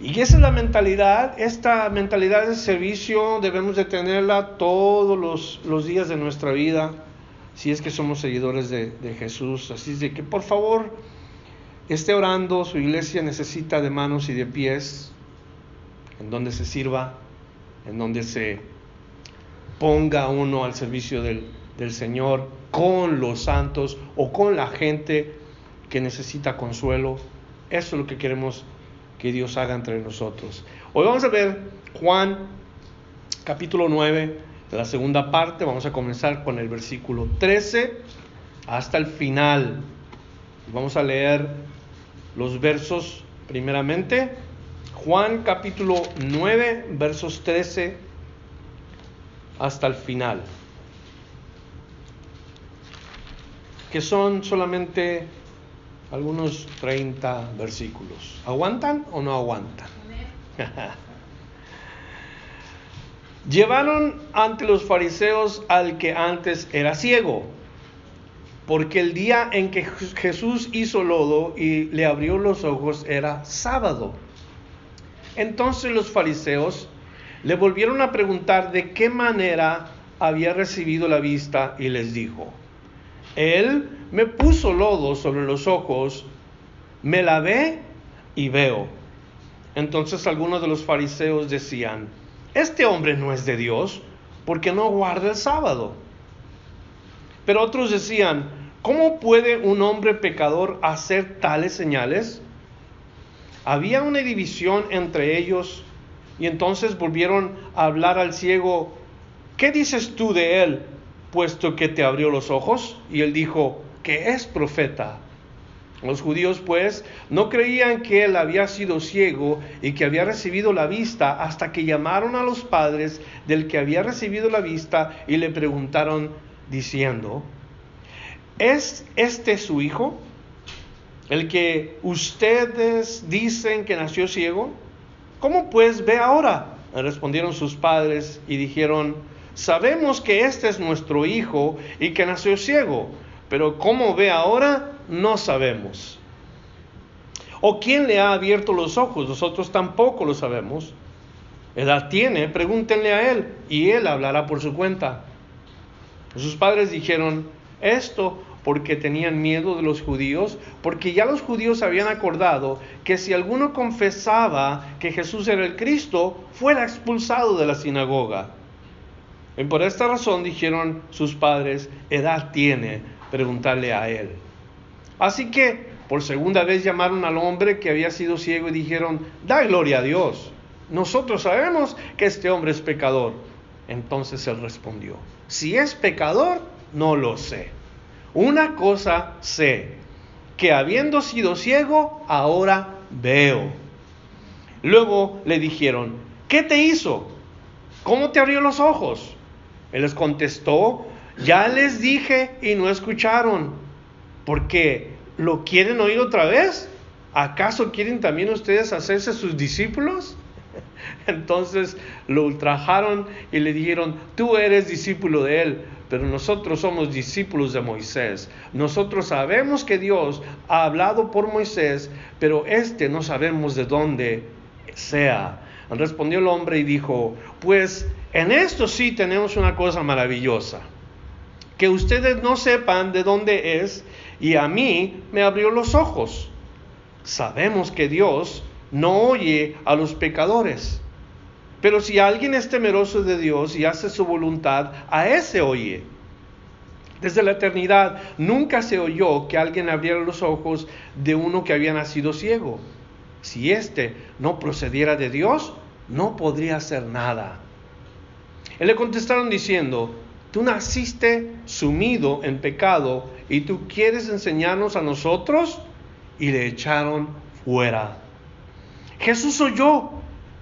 Y esa es la mentalidad, esta mentalidad de servicio debemos de tenerla todos los, días de nuestra vida, si es que somos seguidores de, Jesús. Así es de que por favor esté orando, su iglesia necesita de manos y de pies, en donde se sirva, en donde se ponga uno al servicio del Señor con los santos o con la gente que necesita consuelo. Eso es lo que queremos que Dios haga entre nosotros. Hoy vamos a ver Juan capítulo 9, de la segunda parte. Vamos a comenzar con el versículo 13 hasta el final. Vamos a leer los versos primeramente. Juan capítulo 9, versos 13 hasta el final. Que son solamente algunos 30 versículos. ¿Aguantan o no aguantan? Llevaron ante los fariseos al que antes era ciego, porque el día en que Jesús hizo lodo y le abrió los ojos era sábado. Entonces los fariseos le volvieron a preguntar de qué manera había recibido la vista y les dijo, él me puso lodo sobre los ojos, me lavé y veo. Entonces algunos de los fariseos decían, este hombre no es de Dios porque no guarda el sábado. Pero otros decían, ¿cómo puede un hombre pecador hacer tales señales? Había una división entre ellos y entonces volvieron a hablar al ciego, ¿qué dices tú de él? Puesto que te abrió los ojos? Y él dijo, que es profeta. Los judíos pues no creían que él había sido ciego y que había recibido la vista hasta que llamaron a los padres del que había recibido la vista y le preguntaron diciendo, ¿es este su hijo? El que ustedes dicen que nació ciego. ¿Cómo pues ve ahora? Respondieron sus padres y dijeron, Sabemos que este es nuestro hijo y que nació ciego, pero cómo ve ahora no sabemos. ¿O quién le ha abierto los ojos? Nosotros tampoco lo sabemos. Edad tiene, pregúntenle a él y él hablará por su cuenta. Sus padres dijeron esto porque tenían miedo de los judíos, porque ya los judíos habían acordado que si alguno confesaba que Jesús era el Cristo, fuera expulsado de la sinagoga. Y por esta razón dijeron sus padres, edad tiene, preguntarle a él. Así que por segunda vez llamaron al hombre que había sido ciego y dijeron, da gloria a Dios. Nosotros sabemos que este hombre es pecador. Entonces él respondió, si es pecador, no lo sé. Una cosa sé, que habiendo sido ciego, ahora veo. Luego le dijeron, ¿qué te hizo? ¿Cómo te abrió los ojos? Él les contestó, ya les dije y no escucharon, porque lo quieren oír otra vez. ¿Acaso quieren también ustedes hacerse sus discípulos? Entonces lo ultrajaron y le dijeron, tú eres discípulo de él, pero nosotros somos discípulos de Moisés. Nosotros sabemos que Dios ha hablado por Moisés, pero este no sabemos de dónde sea. Respondió el hombre y dijo, pues en esto sí tenemos una cosa maravillosa, que ustedes no sepan de dónde es y a mí me abrió los ojos. Sabemos que Dios no oye a los pecadores, pero si alguien es temeroso de Dios y hace su voluntad, a ese oye. Desde la eternidad nunca se oyó que alguien abriera los ojos de uno que había nacido ciego. Si éste no procediera de Dios, no podría hacer nada. Él le contestaron diciendo, tú naciste sumido en pecado y tú quieres enseñarnos a nosotros y le echaron fuera. Jesús oyó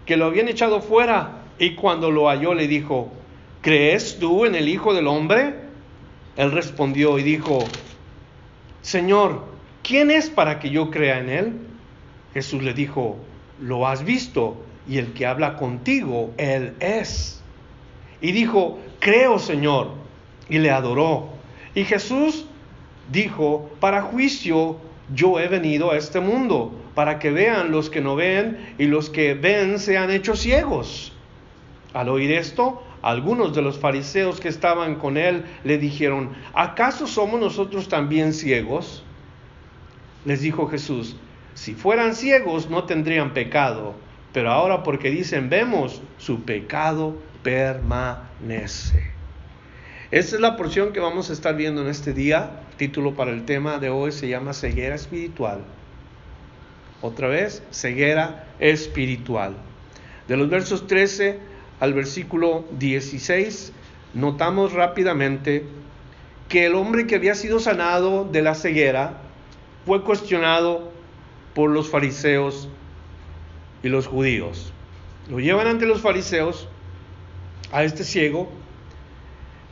que lo habían echado fuera y cuando lo halló le dijo, ¿crees tú en el Hijo del Hombre? Él respondió y dijo, Señor, ¿quién es para que yo crea en él? Jesús le dijo, lo has visto y el que habla contigo, él es y dijo, creo Señor, y le adoró. Y Jesús dijo, para juicio yo he venido a este mundo, para que vean los que no ven y los que ven sean hechos ciegos. Al oír esto, algunos de los fariseos que estaban con él le dijeron, ¿acaso somos nosotros también ciegos? Les dijo Jesús, si fueran ciegos no tendrían pecado, pero ahora porque dicen vemos, su pecado permanece. Esta es la porción que vamos a estar viendo en este día. Título para el tema de hoy se llama ceguera espiritual. Otra vez, ceguera espiritual. De los versos 13 al versículo 16, notamos rápidamente que el hombre que había sido sanado de la ceguera fue cuestionado por los fariseos y los judíos. Lo llevan ante los fariseos a este ciego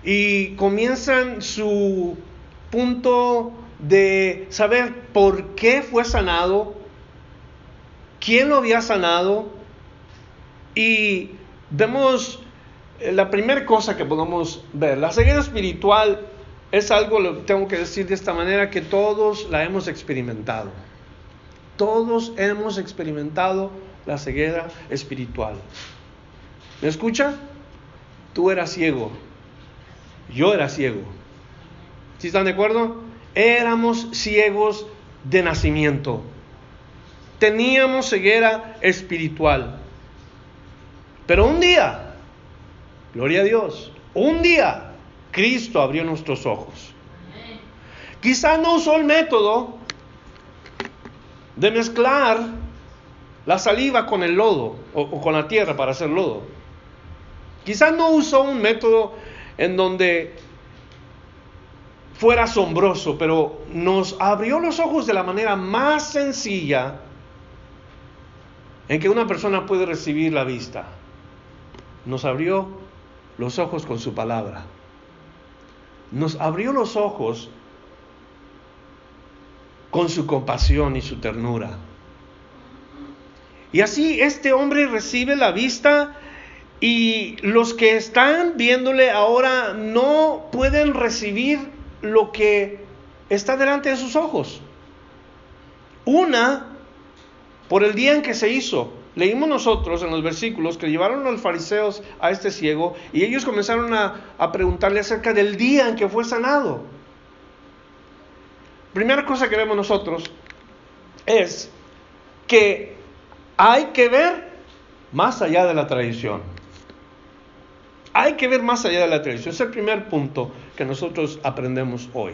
y comienzan su punto de saber por qué fue sanado, quién lo había sanado y vemos eh, la primera cosa que podemos ver. La ceguera espiritual es algo, lo tengo que decir de esta manera, que todos la hemos experimentado. Todos hemos experimentado la ceguera espiritual. ¿Me escucha? Tú eras ciego. Yo era ciego. ¿Sí están de acuerdo? Éramos ciegos de nacimiento. Teníamos ceguera espiritual. Pero un día, gloria a Dios, un día Cristo abrió nuestros ojos. Quizá no usó el método de mezclar la saliva con el lodo o, con la tierra para hacer lodo. Quizás no usó un método en donde fuera asombroso, pero nos abrió los ojos de la manera más sencilla en que una persona puede recibir la vista. Nos abrió los ojos con su palabra. Nos abrió los ojos con su compasión y su ternura. Y así este hombre recibe la vista y los que están viéndole ahora no pueden recibir lo que está delante de sus ojos. Una, por el día en que se hizo. Leímos nosotros en los versículos que llevaron a los fariseos a este ciego y ellos comenzaron a, a preguntarle acerca del día en que fue sanado. Primera cosa que vemos nosotros es que hay que ver más allá de la tradición. Hay que ver más allá de la tradición. Es el primer punto que nosotros aprendemos hoy.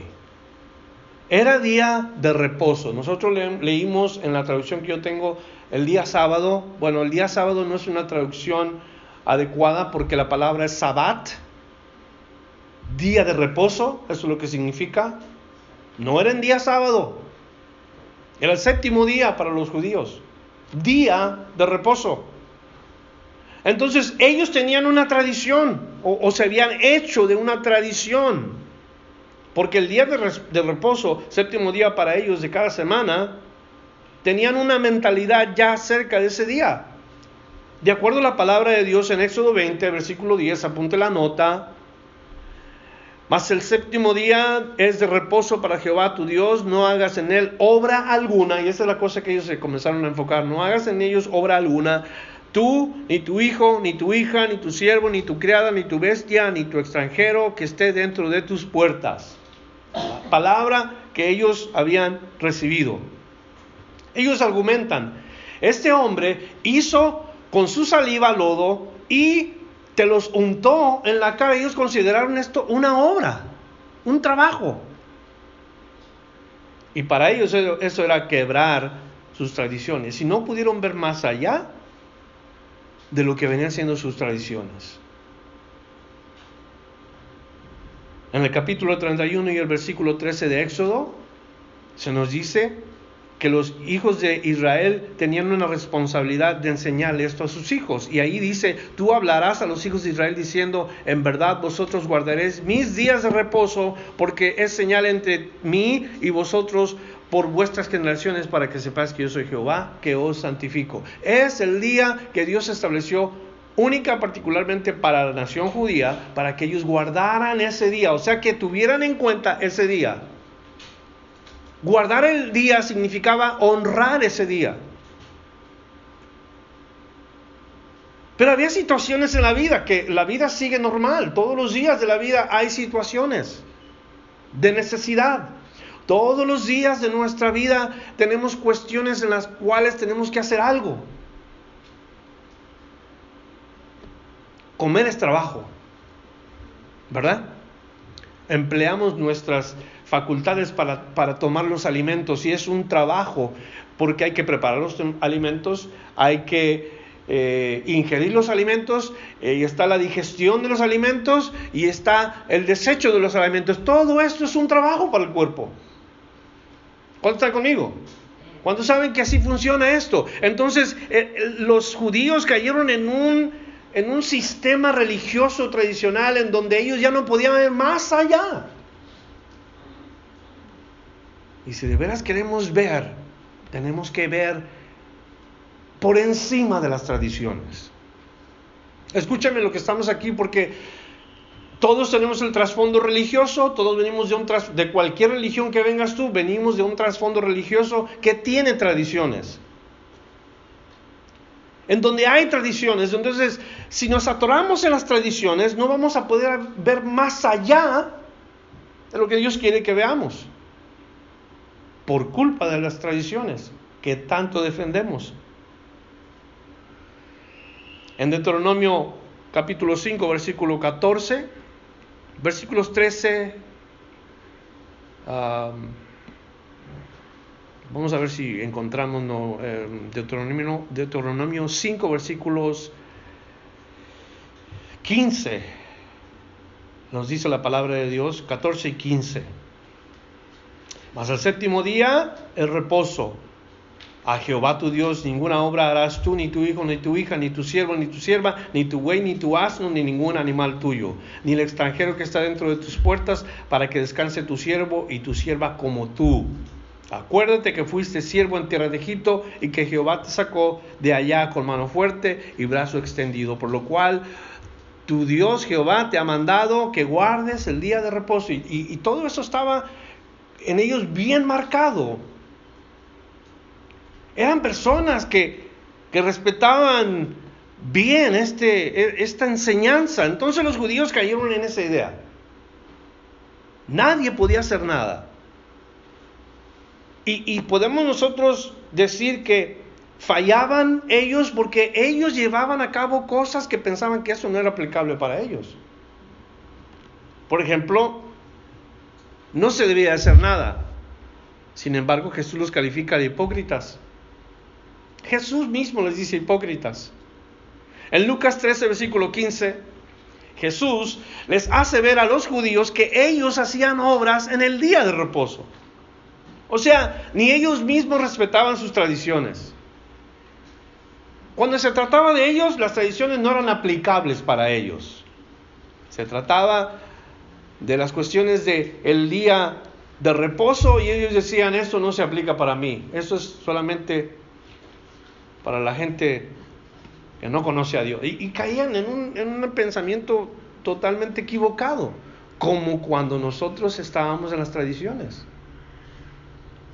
Era día de reposo. Nosotros leímos en la traducción que yo tengo el día sábado. Bueno, el día sábado no es una traducción adecuada porque la palabra es sabbat, día de reposo, eso es lo que significa. No era en día sábado, era el séptimo día para los judíos día de reposo. Entonces ellos tenían una tradición o, se habían hecho de una tradición, porque el día de, reposo, séptimo día para ellos de cada semana, tenían una mentalidad ya cerca de ese día. De acuerdo a la palabra de Dios en Éxodo 20, versículo 10, apunte la nota, mas el séptimo día es de reposo para Jehová tu Dios, no hagas en él obra alguna, y esa es la cosa que ellos se comenzaron a enfocar, no hagas en ellos obra alguna, tú, ni tu hijo, ni tu hija, ni tu siervo, ni tu criada, ni tu bestia, ni tu extranjero que esté dentro de tus puertas. Palabra que ellos habían recibido. Ellos argumentan, este hombre hizo con su saliva lodo y te los untó en la cara. Ellos consideraron esto una obra, un trabajo. Y para ellos eso era quebrar sus tradiciones. Y no pudieron ver más allá de lo que venían siendo sus tradiciones. En el capítulo 31 y el versículo 13 de Éxodo se nos dice que los hijos de Israel tenían una responsabilidad de enseñarle esto a sus hijos. Y ahí dice, tú hablarás a los hijos de Israel diciendo, en verdad vosotros guardaréis mis días de reposo, porque es señal entre mí y vosotros por vuestras generaciones para que sepáis que yo soy Jehová, que os santifico. Es el día que Dios estableció única particularmente para la nación judía, para que ellos guardaran ese día, o sea que tuvieran en cuenta ese día. Guardar el día significaba honrar ese día. Pero había situaciones en la vida que la vida sigue normal. Todos los días de la vida hay situaciones de necesidad. Todos los días de nuestra vida tenemos cuestiones en las cuales tenemos que hacer algo. Comer es trabajo, ¿verdad? Empleamos nuestras facultades para, para, tomar los alimentos y es un trabajo porque hay que preparar los alimentos, hay que eh, ingerir los alimentos, eh, y está la digestión de los alimentos y está el desecho de los alimentos. Todo esto es un trabajo para el cuerpo. ¿Cuántos están conmigo? ¿Cuántos saben que así funciona esto? Entonces, eh, los judíos cayeron en un, en un sistema religioso tradicional en donde ellos ya no podían ir más allá. Y si de veras queremos ver, tenemos que ver por encima de las tradiciones. Escúchame lo que estamos aquí porque todos tenemos el trasfondo religioso, todos venimos de, un de cualquier religión que vengas tú, venimos de un trasfondo religioso que tiene tradiciones. En donde hay tradiciones, entonces si nos atoramos en las tradiciones no vamos a poder ver más allá de lo que Dios quiere que veamos. Por culpa de las tradiciones que tanto defendemos. En Deuteronomio capítulo 5, versículo 14, versículos 13, vamos a ver si encontramos no, Deuteronomio, Deuteronomio 5, versículos 15, nos dice la palabra de Dios, 14 y 15. Mas al séptimo día, el reposo a Jehová tu Dios ninguna obra harás tú, ni tu hijo, ni tu hija, ni tu siervo, ni tu sierva, ni tu buey, ni tu asno, ni ningún animal tuyo, ni el extranjero que está dentro de tus puertas, para que descanse tu siervo y tu sierva como tú. Acuérdate que fuiste siervo en tierra de Egipto y que Jehová te sacó de allá con mano fuerte y brazo extendido, por lo cual tu Dios Jehová te ha mandado que guardes el día de reposo. Y, y todo eso estaba en ellos bien marcado. Eran personas que, respetaban bien este, e, esta enseñanza. Entonces los judíos cayeron en esa idea. Nadie podía hacer nada. Y, y, podemos nosotros decir que fallaban ellos porque ellos llevaban a cabo cosas que pensaban que eso no era aplicable para ellos. Por ejemplo, no se debía hacer nada. Sin embargo, Jesús los califica de hipócritas. Jesús mismo les dice hipócritas. En Lucas 13, versículo 15, Jesús les hace ver a los judíos que ellos hacían obras en el día de reposo. O sea, ni ellos mismos respetaban sus tradiciones. Cuando se trataba de ellos, las tradiciones no eran aplicables para ellos. Se trataba de las cuestiones de el día de reposo y ellos decían, esto no se aplica para mí, eso es solamente para la gente que no conoce a Dios. Y, caían en un, en un pensamiento totalmente equivocado, como cuando nosotros estábamos en las tradiciones.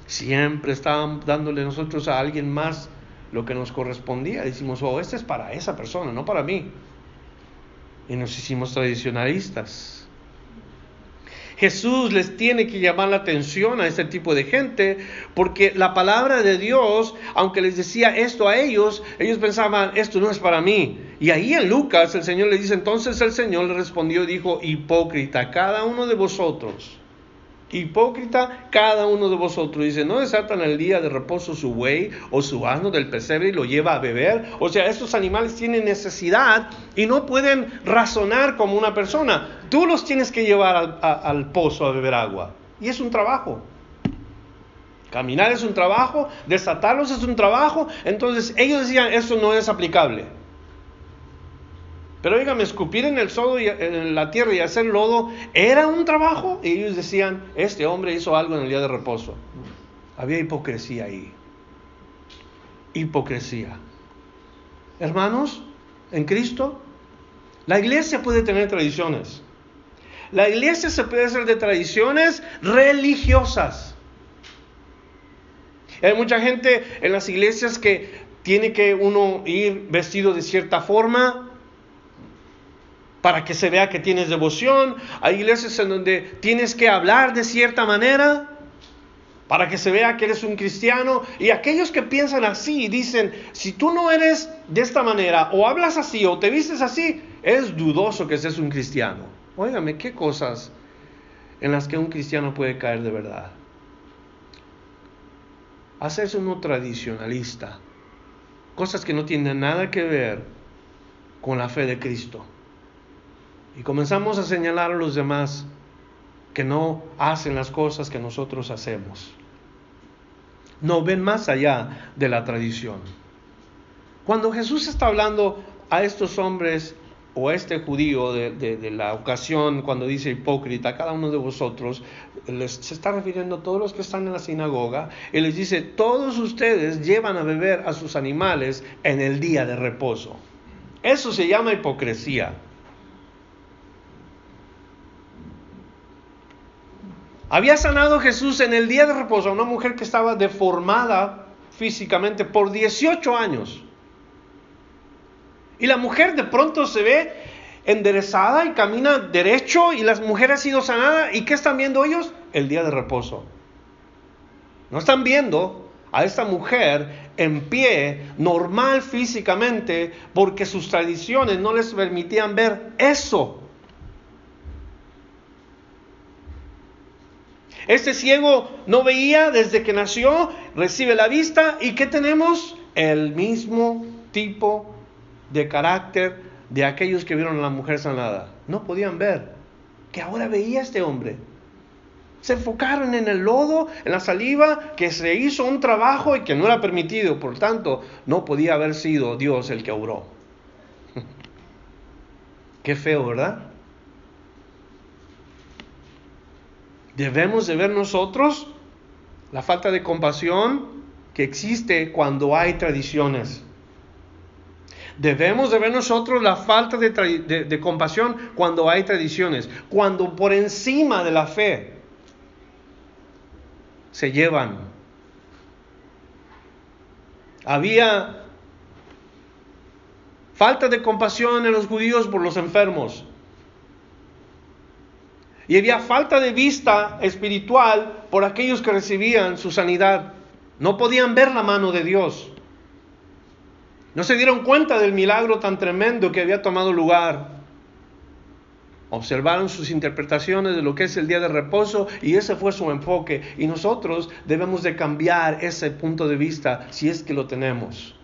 Siempre estábamos dándole nosotros a alguien más lo que nos correspondía. Decimos, oh, este es para esa persona, no para mí. Y nos hicimos tradicionalistas. Jesús les tiene que llamar la atención a este tipo de gente, porque la palabra de Dios, aunque les decía esto a ellos, ellos pensaban, esto no es para mí. Y ahí en Lucas el Señor les dice, entonces el Señor le respondió y dijo, hipócrita, cada uno de vosotros Hipócrita cada uno de vosotros. Dice, ¿no desatan el día de reposo su buey o su asno del pesebre y lo lleva a beber? O sea, estos animales tienen necesidad y no pueden razonar como una persona. Tú los tienes que llevar al, pozo a beber agua. Y es un trabajo. Caminar es un trabajo, desatarlos es un trabajo. Entonces ellos decían, eso no es aplicable. Pero dígame, escupir en el sodo y en la tierra y hacer lodo era un trabajo. Y ellos decían, este hombre hizo algo en el día de reposo. Había hipocresía ahí. Hipocresía. Hermanos, en Cristo, la iglesia puede tener tradiciones. La iglesia se puede hacer de tradiciones religiosas. Hay mucha gente en las iglesias que tiene que uno ir vestido de cierta forma para que se vea que tienes devoción. Hay iglesias en donde tienes que hablar de cierta manera para que se vea que eres un cristiano. Y aquellos que piensan así dicen, si tú no eres de esta manera, o hablas así, o te vistes así, es dudoso que seas un cristiano. Óigame, qué cosas en las que un cristiano puede caer de verdad. Hacerse uno tradicionalista. Cosas que no tienen nada que ver con la fe de Cristo. Y comenzamos a señalar a los demás que no hacen las cosas que nosotros hacemos no ven más allá de la tradición. Cuando Jesús está hablando a estos hombres o a este judío de, la ocasión, cuando dice hipócrita, cada uno de vosotros, se está refiriendo a todos los que están en la sinagoga, y les dice, todos ustedes llevan a beber a sus animales en el día de reposo. Eso se llama hipocresía. Había sanado Jesús en el día de reposo a una mujer que estaba deformada físicamente por 18 años. Y la mujer de pronto se ve enderezada y camina derecho y la mujer ha sido sanada. ¿Y qué están viendo ellos? El día de reposo. No están viendo a esta mujer en pie, normal físicamente, porque sus tradiciones no les permitían ver eso. Este ciego no veía desde que nació, recibe la vista y ¿qué tenemos? El mismo tipo de carácter de aquellos que vieron a la mujer sanada. No podían ver que ahora veía este hombre. Se enfocaron en el lodo, en la saliva, que se hizo un trabajo y que no era permitido. Por tanto, no podía haber sido Dios el que obró. Qué feo, ¿verdad? Debemos de ver nosotros la falta de compasión que existe cuando hay tradiciones. Debemos de ver nosotros la falta de, compasión cuando hay tradiciones, cuando por encima de la fe se llevan. Había falta de compasión en los judíos por los enfermos. Y había falta de vista espiritual por aquellos que recibían su sanidad. No podían ver la mano de Dios. No se dieron cuenta del milagro tan tremendo que había tomado lugar. Observaron sus interpretaciones de lo que es el día de reposo y ese fue su enfoque. Y nosotros debemos de cambiar ese punto de vista si es que lo tenemos.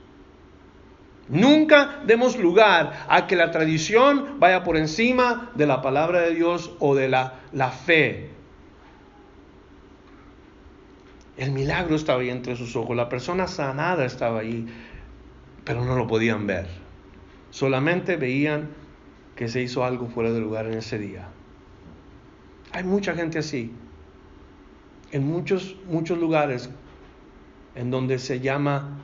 Nunca demos lugar a que la tradición vaya por encima de la palabra de Dios o de la, la fe. El milagro estaba ahí entre sus ojos, la persona sanada estaba ahí, pero no lo podían ver. Solamente veían que se hizo algo fuera de lugar en ese día. Hay mucha gente así. En muchos, muchos lugares en donde se llama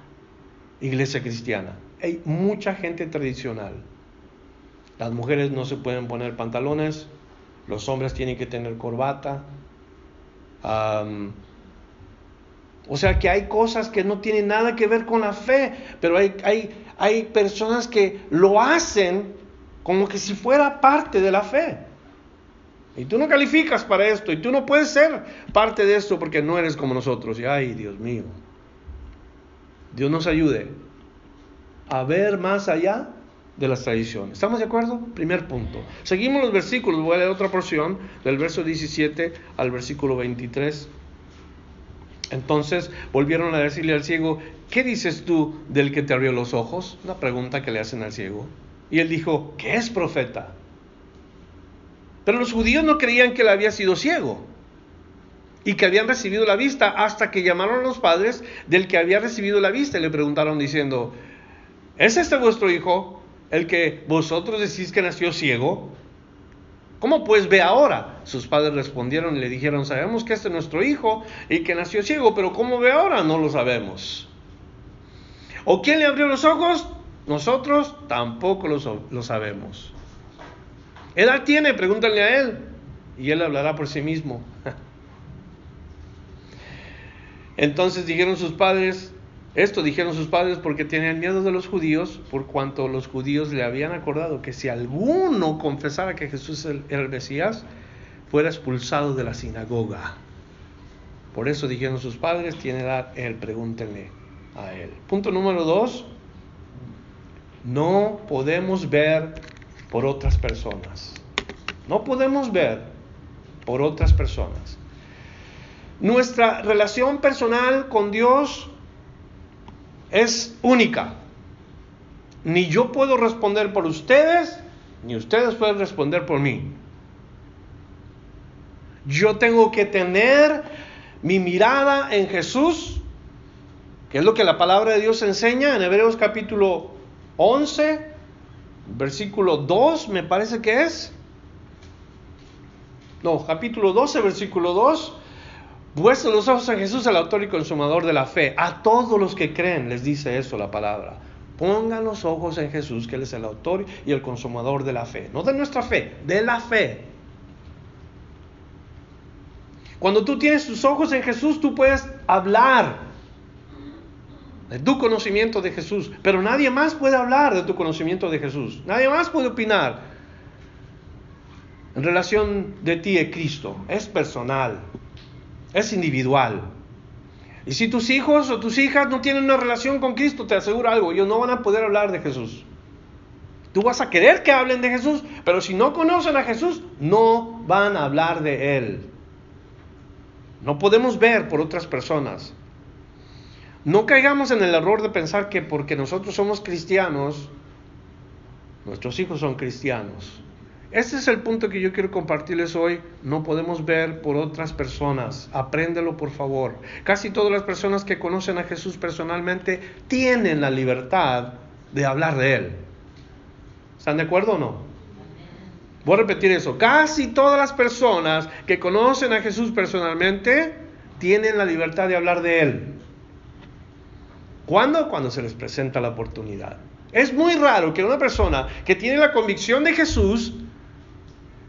iglesia cristiana hay mucha gente tradicional. Las mujeres no se pueden poner pantalones, los hombres tienen que tener corbata. o sea que hay cosas que no tienen nada que ver con la fe, pero hay, hay, hay personas que lo hacen como que si fuera parte de la fe. Y tú no calificas para esto, y tú no puedes ser parte de esto porque no eres como nosotros. Y ay, Dios mío, Dios nos ayude a ver más allá de las tradiciones. ¿Estamos de acuerdo? Primer punto. Seguimos los versículos, voy a leer otra porción del verso 17 al versículo 23. Entonces volvieron a decirle al ciego, ¿qué dices tú del que te abrió los ojos? Una pregunta que le hacen al ciego. Y él dijo, ¿qué es profeta? Pero los judíos no creían que él había sido ciego y que habían recibido la vista hasta que llamaron a los padres del que había recibido la vista y le preguntaron diciendo, ¿Es este vuestro hijo el que vosotros decís que nació ciego? ¿Cómo pues ve ahora? Sus padres respondieron y le dijeron, sabemos que este es nuestro hijo y que nació ciego, pero ¿cómo ve ahora? No lo sabemos. ¿O quién le abrió los ojos? Nosotros tampoco lo, lo sabemos. ¿Edad tiene? Pregúntale a él y él hablará por sí mismo. Entonces dijeron sus padres, esto dijeron sus padres porque tenían miedo de los judíos, por cuanto los judíos le habían acordado que si alguno confesara que Jesús era el Mesías, fuera expulsado de la sinagoga. Por eso dijeron sus padres, tiene edad él, pregúntenle a él. Punto número dos, no podemos ver por otras personas. No podemos ver por otras personas. Nuestra relación personal con Dios es única. Ni yo puedo responder por ustedes, ni ustedes pueden responder por mí. Yo tengo que tener mi mirada en Jesús, que es lo que la palabra de Dios enseña en Hebreos capítulo 11, versículo 2, me parece que es. No, capítulo 12, versículo 2. Vuestros los ojos a Jesús, el autor y consumador de la fe. A todos los que creen les dice eso la palabra. Pongan los ojos en Jesús, que Él es el autor y el consumador de la fe. No de nuestra fe, de la fe. Cuando tú tienes tus ojos en Jesús, tú puedes hablar de tu conocimiento de Jesús, pero nadie más puede hablar de tu conocimiento de Jesús. Nadie más puede opinar en relación de ti y Cristo. Es personal es individual. Y si tus hijos o tus hijas no tienen una relación con Cristo, te aseguro algo, ellos no van a poder hablar de Jesús. Tú vas a querer que hablen de Jesús, pero si no conocen a Jesús, no van a hablar de Él. No podemos ver por otras personas. No caigamos en el error de pensar que porque nosotros somos cristianos, nuestros hijos son cristianos. Este es el punto que yo quiero compartirles hoy. No podemos ver por otras personas. Apréndelo, por favor. Casi todas las personas que conocen a Jesús personalmente tienen la libertad de hablar de Él. ¿Están de acuerdo o no? Voy a repetir eso. Casi todas las personas que conocen a Jesús personalmente tienen la libertad de hablar de Él. ¿Cuándo? Cuando se les presenta la oportunidad. Es muy raro que una persona que tiene la convicción de Jesús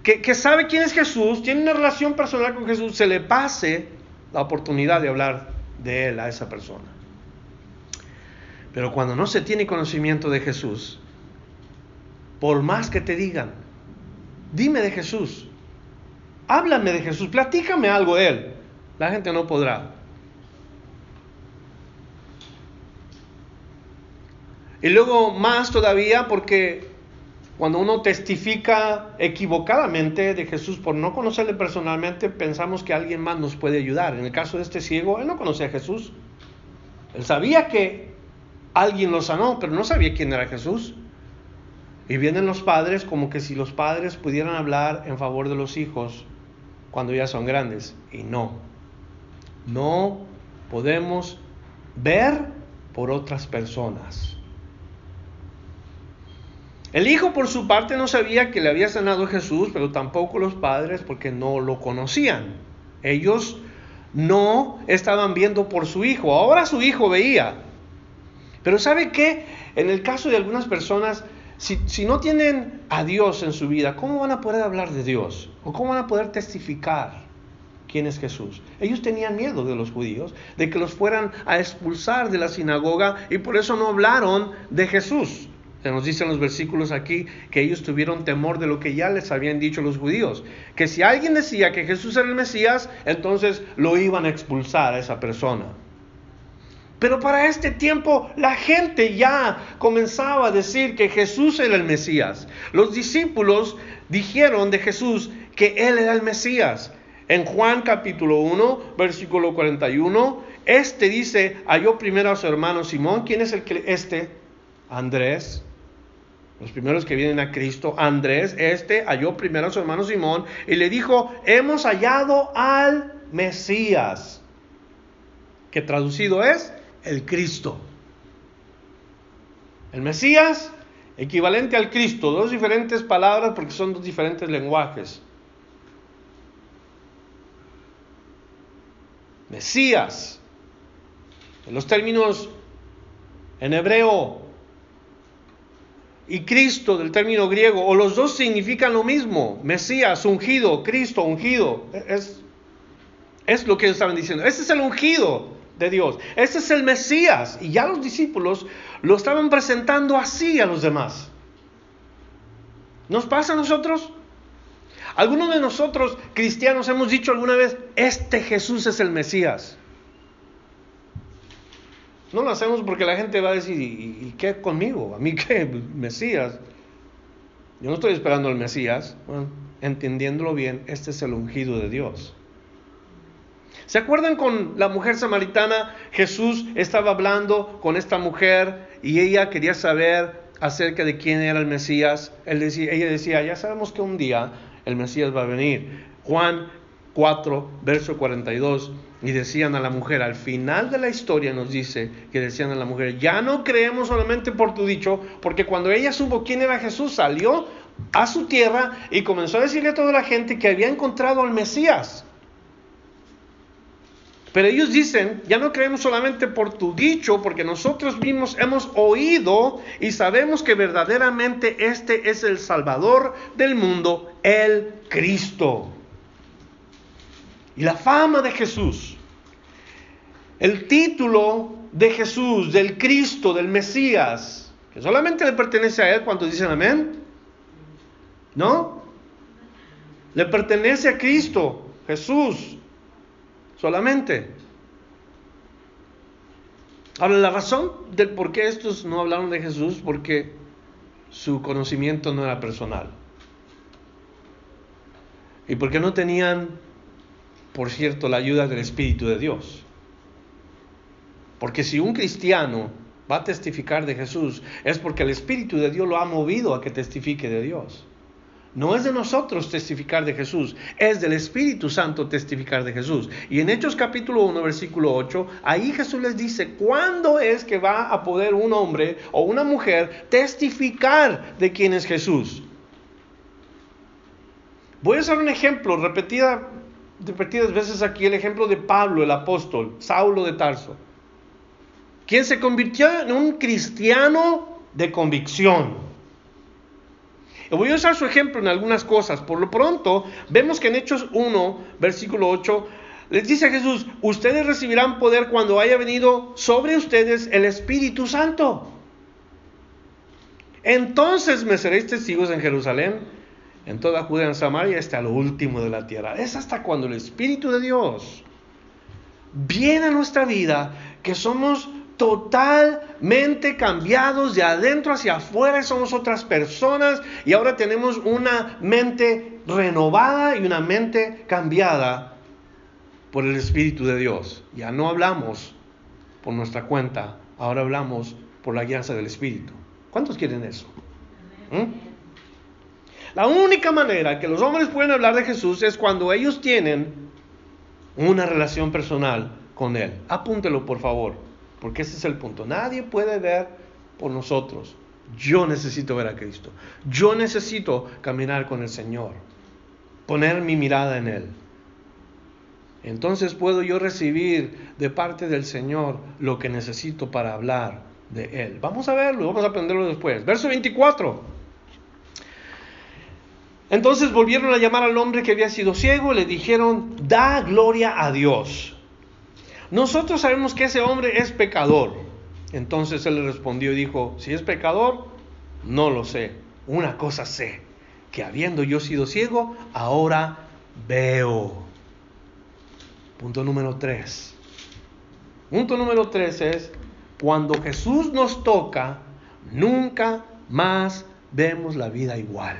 que, sabe quién es Jesús, tiene una relación personal con Jesús, se le pase la oportunidad de hablar de él a esa persona. Pero cuando no se tiene conocimiento de Jesús, por más que te digan, dime de Jesús, háblame de Jesús, platícame algo de él, la gente no podrá. Y luego más todavía porque cuando uno testifica equivocadamente de Jesús por no conocerle personalmente, pensamos que alguien más nos puede ayudar. En el caso de este ciego, él no conocía a Jesús. Él sabía que alguien lo sanó, pero no sabía quién era Jesús. Y vienen los padres como que si los padres pudieran hablar en favor de los hijos cuando ya son grandes. Y no. No podemos ver por otras personas. El hijo por su parte no sabía que le había sanado Jesús, pero tampoco los padres porque no lo conocían. Ellos no estaban viendo por su hijo, ahora su hijo veía. Pero ¿sabe qué? En el caso de algunas personas, si, si, no tienen a Dios en su vida, ¿cómo van a poder hablar de Dios? ¿O cómo van a poder testificar quién es Jesús? Ellos tenían miedo de los judíos, de que los fueran a expulsar de la sinagoga y por eso no hablaron de Jesús. Se nos dicen los versículos aquí que ellos tuvieron temor de lo que ya les habían dicho los judíos. Que si alguien decía que Jesús era el Mesías, entonces lo iban a expulsar a esa persona. Pero para este tiempo la gente ya comenzaba a decir que Jesús era el Mesías. Los discípulos dijeron de Jesús que Él era el Mesías. En Juan capítulo 1, versículo 41, este dice, halló primero a su hermano Simón. ¿Quién es el que este? Andrés los primeros que vienen a Cristo, Andrés, este halló primero a su hermano Simón y le dijo, hemos hallado al Mesías, que traducido es el Cristo. El Mesías, equivalente al Cristo, dos diferentes palabras porque son dos diferentes lenguajes. Mesías, en los términos en hebreo y Cristo del término griego, o los dos significan lo mismo, Mesías, ungido, Cristo, ungido. Es, es lo que ellos estaban diciendo. Ese es el ungido de Dios. Ese es el Mesías. Y ya los discípulos lo estaban presentando así a los demás. ¿Nos pasa a nosotros? Algunos de nosotros, cristianos, hemos dicho alguna vez, este Jesús es el Mesías. No lo hacemos porque la gente va a decir, ¿y, qué conmigo? ¿A mí qué? Mesías. Yo no estoy esperando al Mesías. entendiéndolo bien, este es el ungido de Dios. ¿Se acuerdan con la mujer samaritana? Jesús estaba hablando con esta mujer y ella quería saber acerca de quién era el Mesías. Ella decía, ya sabemos que un día el Mesías va a venir. Juan 4, verso 42, y decían a la mujer, al final de la historia nos dice que decían a la mujer, ya no creemos solamente por tu dicho, porque cuando ella supo quién era Jesús, salió a su tierra y comenzó a decirle a toda la gente que había encontrado al Mesías. Pero ellos dicen, ya no creemos solamente por tu dicho, porque nosotros mismos hemos oído y sabemos que verdaderamente este es el Salvador del mundo, el Cristo. Y la fama de Jesús, el título de Jesús, del Cristo, del Mesías, que solamente le pertenece a Él, cuando dicen amén? ¿No? Le pertenece a Cristo, Jesús solamente. Ahora, la razón del por qué estos no hablaron de Jesús, porque su conocimiento no era personal. Y porque no tenían, por cierto, la ayuda del Espíritu de Dios. Porque si un cristiano va a testificar de Jesús, es porque el Espíritu de Dios lo ha movido a que testifique de Dios. No es de nosotros testificar de Jesús, es del Espíritu Santo testificar de Jesús. Y en Hechos capítulo 1, versículo 8, ahí Jesús les dice, ¿cuándo es que va a poder un hombre o una mujer testificar de quién es Jesús? Voy a usar un ejemplo, repetida, repetidas veces aquí, el ejemplo de Pablo, el apóstol, Saulo de Tarso, quien se convirtió en un cristiano de convicción. Voy a usar su ejemplo en algunas cosas. Por lo pronto, vemos que en Hechos 1, versículo 8, les dice a Jesús, ustedes recibirán poder cuando haya venido sobre ustedes el Espíritu Santo. Entonces me seréis testigos en Jerusalén, en toda Judea, en Samaria, hasta lo último de la tierra. Es hasta cuando el Espíritu de Dios viene a nuestra vida que somos totalmente cambiados de adentro hacia afuera, somos otras personas y ahora tenemos una mente renovada y una mente cambiada por el Espíritu de Dios. Ya no hablamos por nuestra cuenta, ahora hablamos por la guianza del Espíritu. ¿Cuántos quieren eso? ¿Mm? La única manera que los hombres pueden hablar de Jesús es cuando ellos tienen una relación personal con Él. Apúntelo, por favor. Porque ese es el punto. Nadie puede ver por nosotros. Yo necesito ver a Cristo. Yo necesito caminar con el Señor. Poner mi mirada en Él. Entonces puedo yo recibir de parte del Señor lo que necesito para hablar de Él. Vamos a verlo, vamos a aprenderlo después. Verso 24. Entonces volvieron a llamar al hombre que había sido ciego y le dijeron, da gloria a Dios nosotros sabemos que ese hombre es pecador. Entonces él le respondió y dijo, si es pecador, no lo sé. Una cosa sé, que habiendo yo sido ciego, ahora veo. Punto número tres. Punto número tres es, cuando Jesús nos toca, nunca más vemos la vida igual.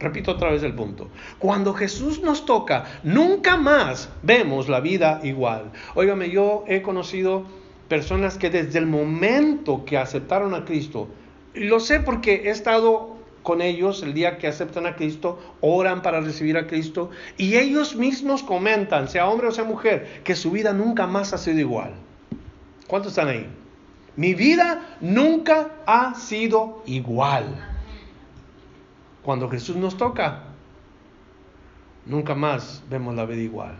Repito otra vez el punto. Cuando Jesús nos toca, nunca más vemos la vida igual. Óigame, yo he conocido personas que desde el momento que aceptaron a Cristo, lo sé porque he estado con ellos el día que aceptan a Cristo, oran para recibir a Cristo, y ellos mismos comentan, sea hombre o sea mujer, que su vida nunca más ha sido igual. ¿Cuántos están ahí? Mi vida nunca ha sido igual. Cuando Jesús nos toca, nunca más vemos la vida igual.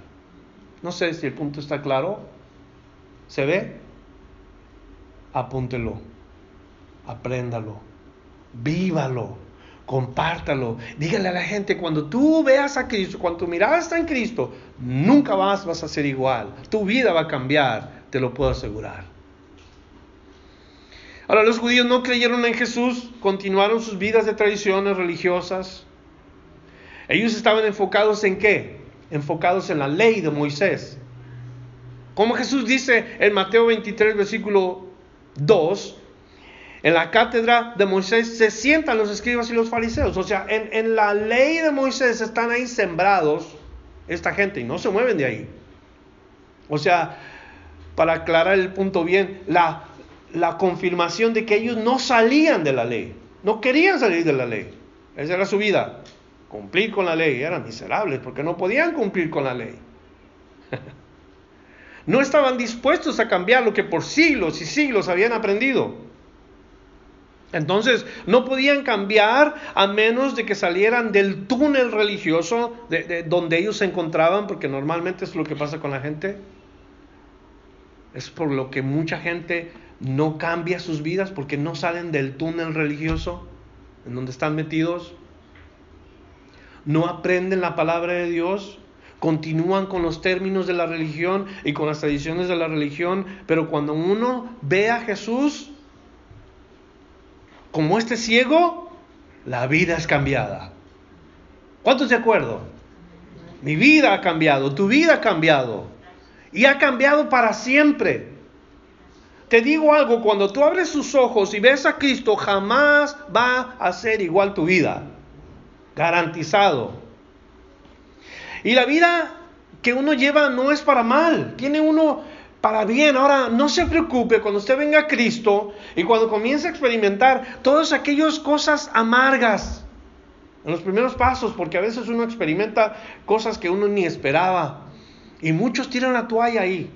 No sé si el punto está claro. ¿Se ve? Apúntelo, apréndalo, vívalo. compártalo. Dígale a la gente, cuando tú veas a Cristo, cuando tu mirada está en Cristo, nunca más vas a ser igual. Tu vida va a cambiar, te lo puedo asegurar. Ahora, los judíos no creyeron en Jesús, continuaron sus vidas de tradiciones religiosas. Ellos estaban enfocados en qué? Enfocados en la ley de Moisés. Como Jesús dice en Mateo 23, versículo 2, en la cátedra de Moisés se sientan los escribas y los fariseos. O sea, en, la ley de Moisés están ahí sembrados esta gente y no se mueven de ahí. O sea, para aclarar el punto bien, la, la confirmación de que ellos no salían de la ley, no querían salir de la ley. Esa era su vida, cumplir con la ley. Eran miserables porque no podían cumplir con la ley. no estaban dispuestos a cambiar lo que por siglos y siglos habían aprendido. Entonces no podían cambiar a menos de que salieran del túnel religioso de, donde ellos se encontraban, porque normalmente es lo que pasa con la gente. Es por lo que mucha gente no cambia sus vidas, porque no salen del túnel religioso en donde están metidos. No aprenden la palabra de Dios, continúan con los términos de la religión y con las tradiciones de la religión, pero cuando uno ve a Jesús, como este ciego, la vida es cambiada. ¿Cuántos de acuerdo? Mi vida ha cambiado, tu vida ha cambiado. Y ha cambiado para siempre. Te digo algo, cuando tú abres tus ojos y ves a Cristo, jamás va a ser igual tu vida. Garantizado. Y la vida que uno lleva no es para mal. Tiene uno para bien. Ahora, no se preocupe cuando usted venga a Cristo y cuando comience a experimentar todas aquellas cosas amargas en los primeros pasos, porque a veces uno experimenta cosas que uno ni esperaba. Y muchos tiran la toalla ahí.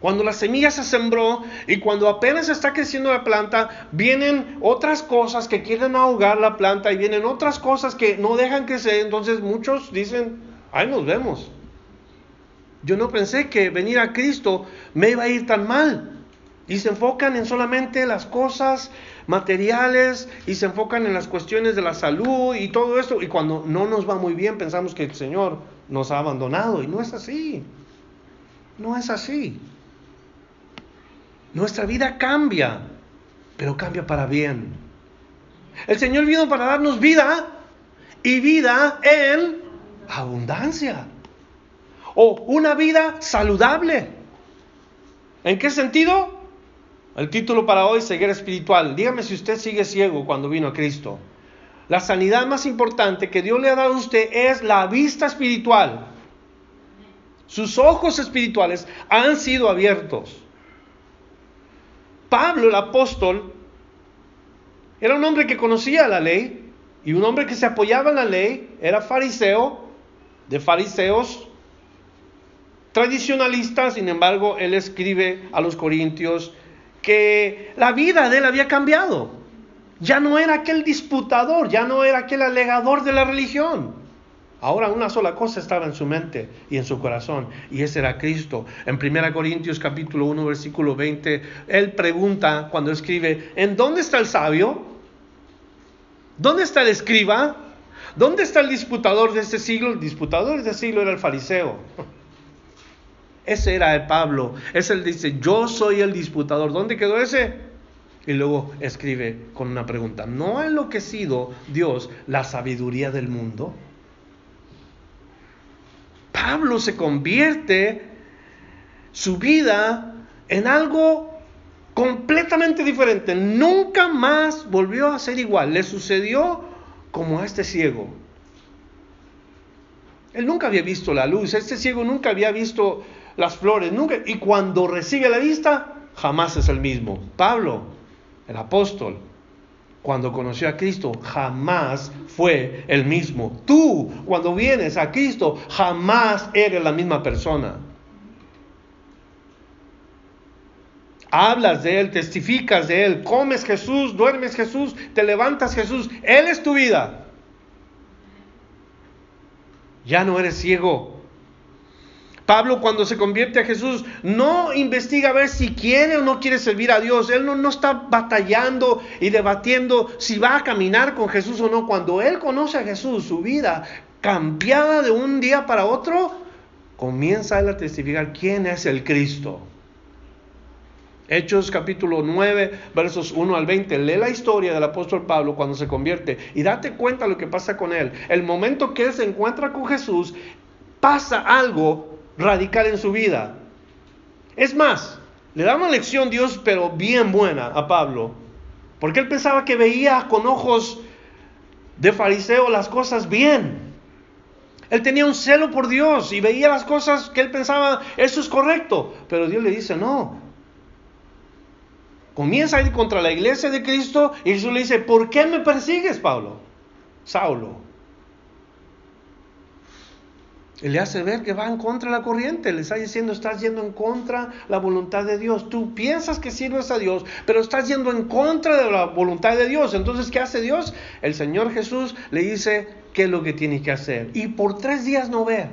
Cuando la semilla se sembró y cuando apenas está creciendo la planta, vienen otras cosas que quieren ahogar la planta y vienen otras cosas que no dejan crecer. Entonces muchos dicen, ahí nos vemos. Yo no pensé que venir a Cristo me iba a ir tan mal. Y se enfocan en solamente las cosas materiales y se enfocan en las cuestiones de la salud y todo esto. Y cuando no nos va muy bien pensamos que el Señor nos ha abandonado. Y no es así. No es así. Nuestra vida cambia, pero cambia para bien. El Señor vino para darnos vida y vida en abundancia o una vida saludable. ¿En qué sentido? El título para hoy, ceguera espiritual. Dígame si usted sigue ciego cuando vino a Cristo. La sanidad más importante que Dios le ha dado a usted es la vista espiritual. Sus ojos espirituales han sido abiertos. Pablo, el apóstol, era un hombre que conocía la ley y un hombre que se apoyaba en la ley, era fariseo, de fariseos, tradicionalista, sin embargo, él escribe a los corintios que la vida de él había cambiado. Ya no era aquel disputador, ya no era aquel alegador de la religión. Ahora una sola cosa estaba en su mente y en su corazón, y ese era Cristo. En 1 Corintios capítulo 1, versículo 20, él pregunta cuando escribe, ¿en dónde está el sabio? ¿Dónde está el escriba? ¿Dónde está el disputador de este siglo? El disputador de este siglo era el fariseo. Ese era el Pablo. Es el dice, yo soy el disputador. ¿Dónde quedó ese? Y luego escribe con una pregunta, ¿no ha enloquecido Dios la sabiduría del mundo? Pablo se convierte su vida en algo completamente diferente. Nunca más volvió a ser igual. Le sucedió como a este ciego. Él nunca había visto la luz. Este ciego nunca había visto las flores, nunca. Y cuando recibe la vista, jamás es el mismo. Pablo, el apóstol, cuando conoció a Cristo, jamás fue el mismo. Tú, cuando vienes a Cristo, jamás eres la misma persona. Hablas de Él, testificas de Él, comes Jesús, duermes Jesús, te levantas Jesús. Él es tu vida. Ya no eres ciego, Pablo cuando se convierte a Jesús no investiga a ver si quiere o no quiere servir a Dios. Él no, no, está batallando y debatiendo si va a caminar con Jesús o no. Cuando él conoce a Jesús, su vida cambiada de un día para otro, comienza él a testificar quién es el Cristo. Hechos capítulo 9, versos 1 al 20. Lee la historia del apóstol Pablo cuando se convierte y date cuenta lo que pasa con él. El momento que él se encuentra con Jesús, pasa algo radical en su vida. Es más, le da una lección Dios, pero bien buena a Pablo, porque él pensaba que veía con ojos de fariseo las cosas bien. Él tenía un celo por Dios y veía las cosas que él pensaba, eso es correcto, pero Dios le dice, no. Comienza a ir contra la iglesia de Cristo y Jesús le dice, ¿por qué me persigues, Pablo? Saulo. Le hace ver que va en contra de la corriente. Le está diciendo, estás yendo en contra de la voluntad de Dios. Tú piensas que sirves a Dios, pero estás yendo en contra de la voluntad de Dios. Entonces, ¿qué hace Dios? El Señor Jesús le dice qué es lo que tiene que hacer. Y por tres días no ve.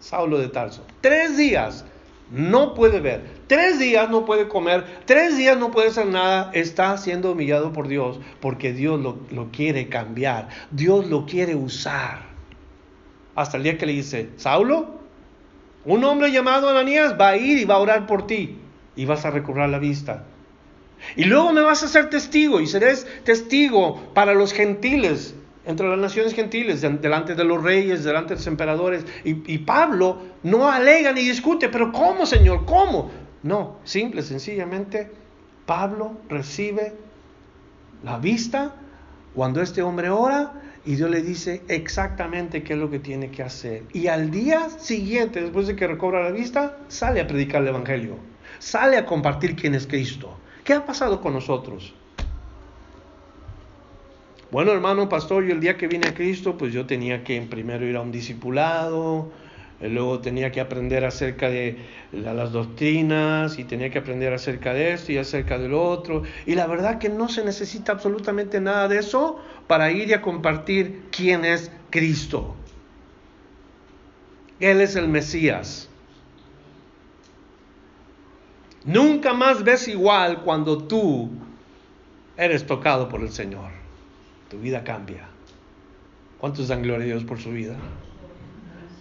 Saulo de Tarso. Tres días no puede ver. Tres días no puede comer. Tres días no puede hacer nada. Está siendo humillado por Dios porque Dios lo quiere cambiar. Dios lo quiere usar. Hasta el día que le dice, Saulo, un hombre llamado Ananías va a ir y va a orar por ti y vas a recobrar la vista. Y luego me vas a ser testigo y serás testigo para los gentiles, entre las naciones gentiles, delante de los reyes, delante de los emperadores. Y, y Pablo no alega ni discute, pero ¿cómo, Señor? ¿Cómo? No, simple, sencillamente, Pablo recibe la vista cuando este hombre ora y Dios le dice exactamente qué es lo que tiene que hacer. Y al día siguiente, después de que recobra la vista, sale a predicar el Evangelio. Sale a compartir quién es Cristo. ¿Qué ha pasado con nosotros? Bueno, hermano pastor, yo el día que vine a Cristo, pues yo tenía que primero ir a un discipulado, luego tenía que aprender acerca de las doctrinas y tenía que aprender acerca de esto y acerca del otro. Y la verdad que no se necesita absolutamente nada de eso para ir y a compartir quién es Cristo. Él es el Mesías. Nunca más ves igual cuando tú eres tocado por el Señor. Tu vida cambia. ¿Cuántos dan gloria a Dios por su vida?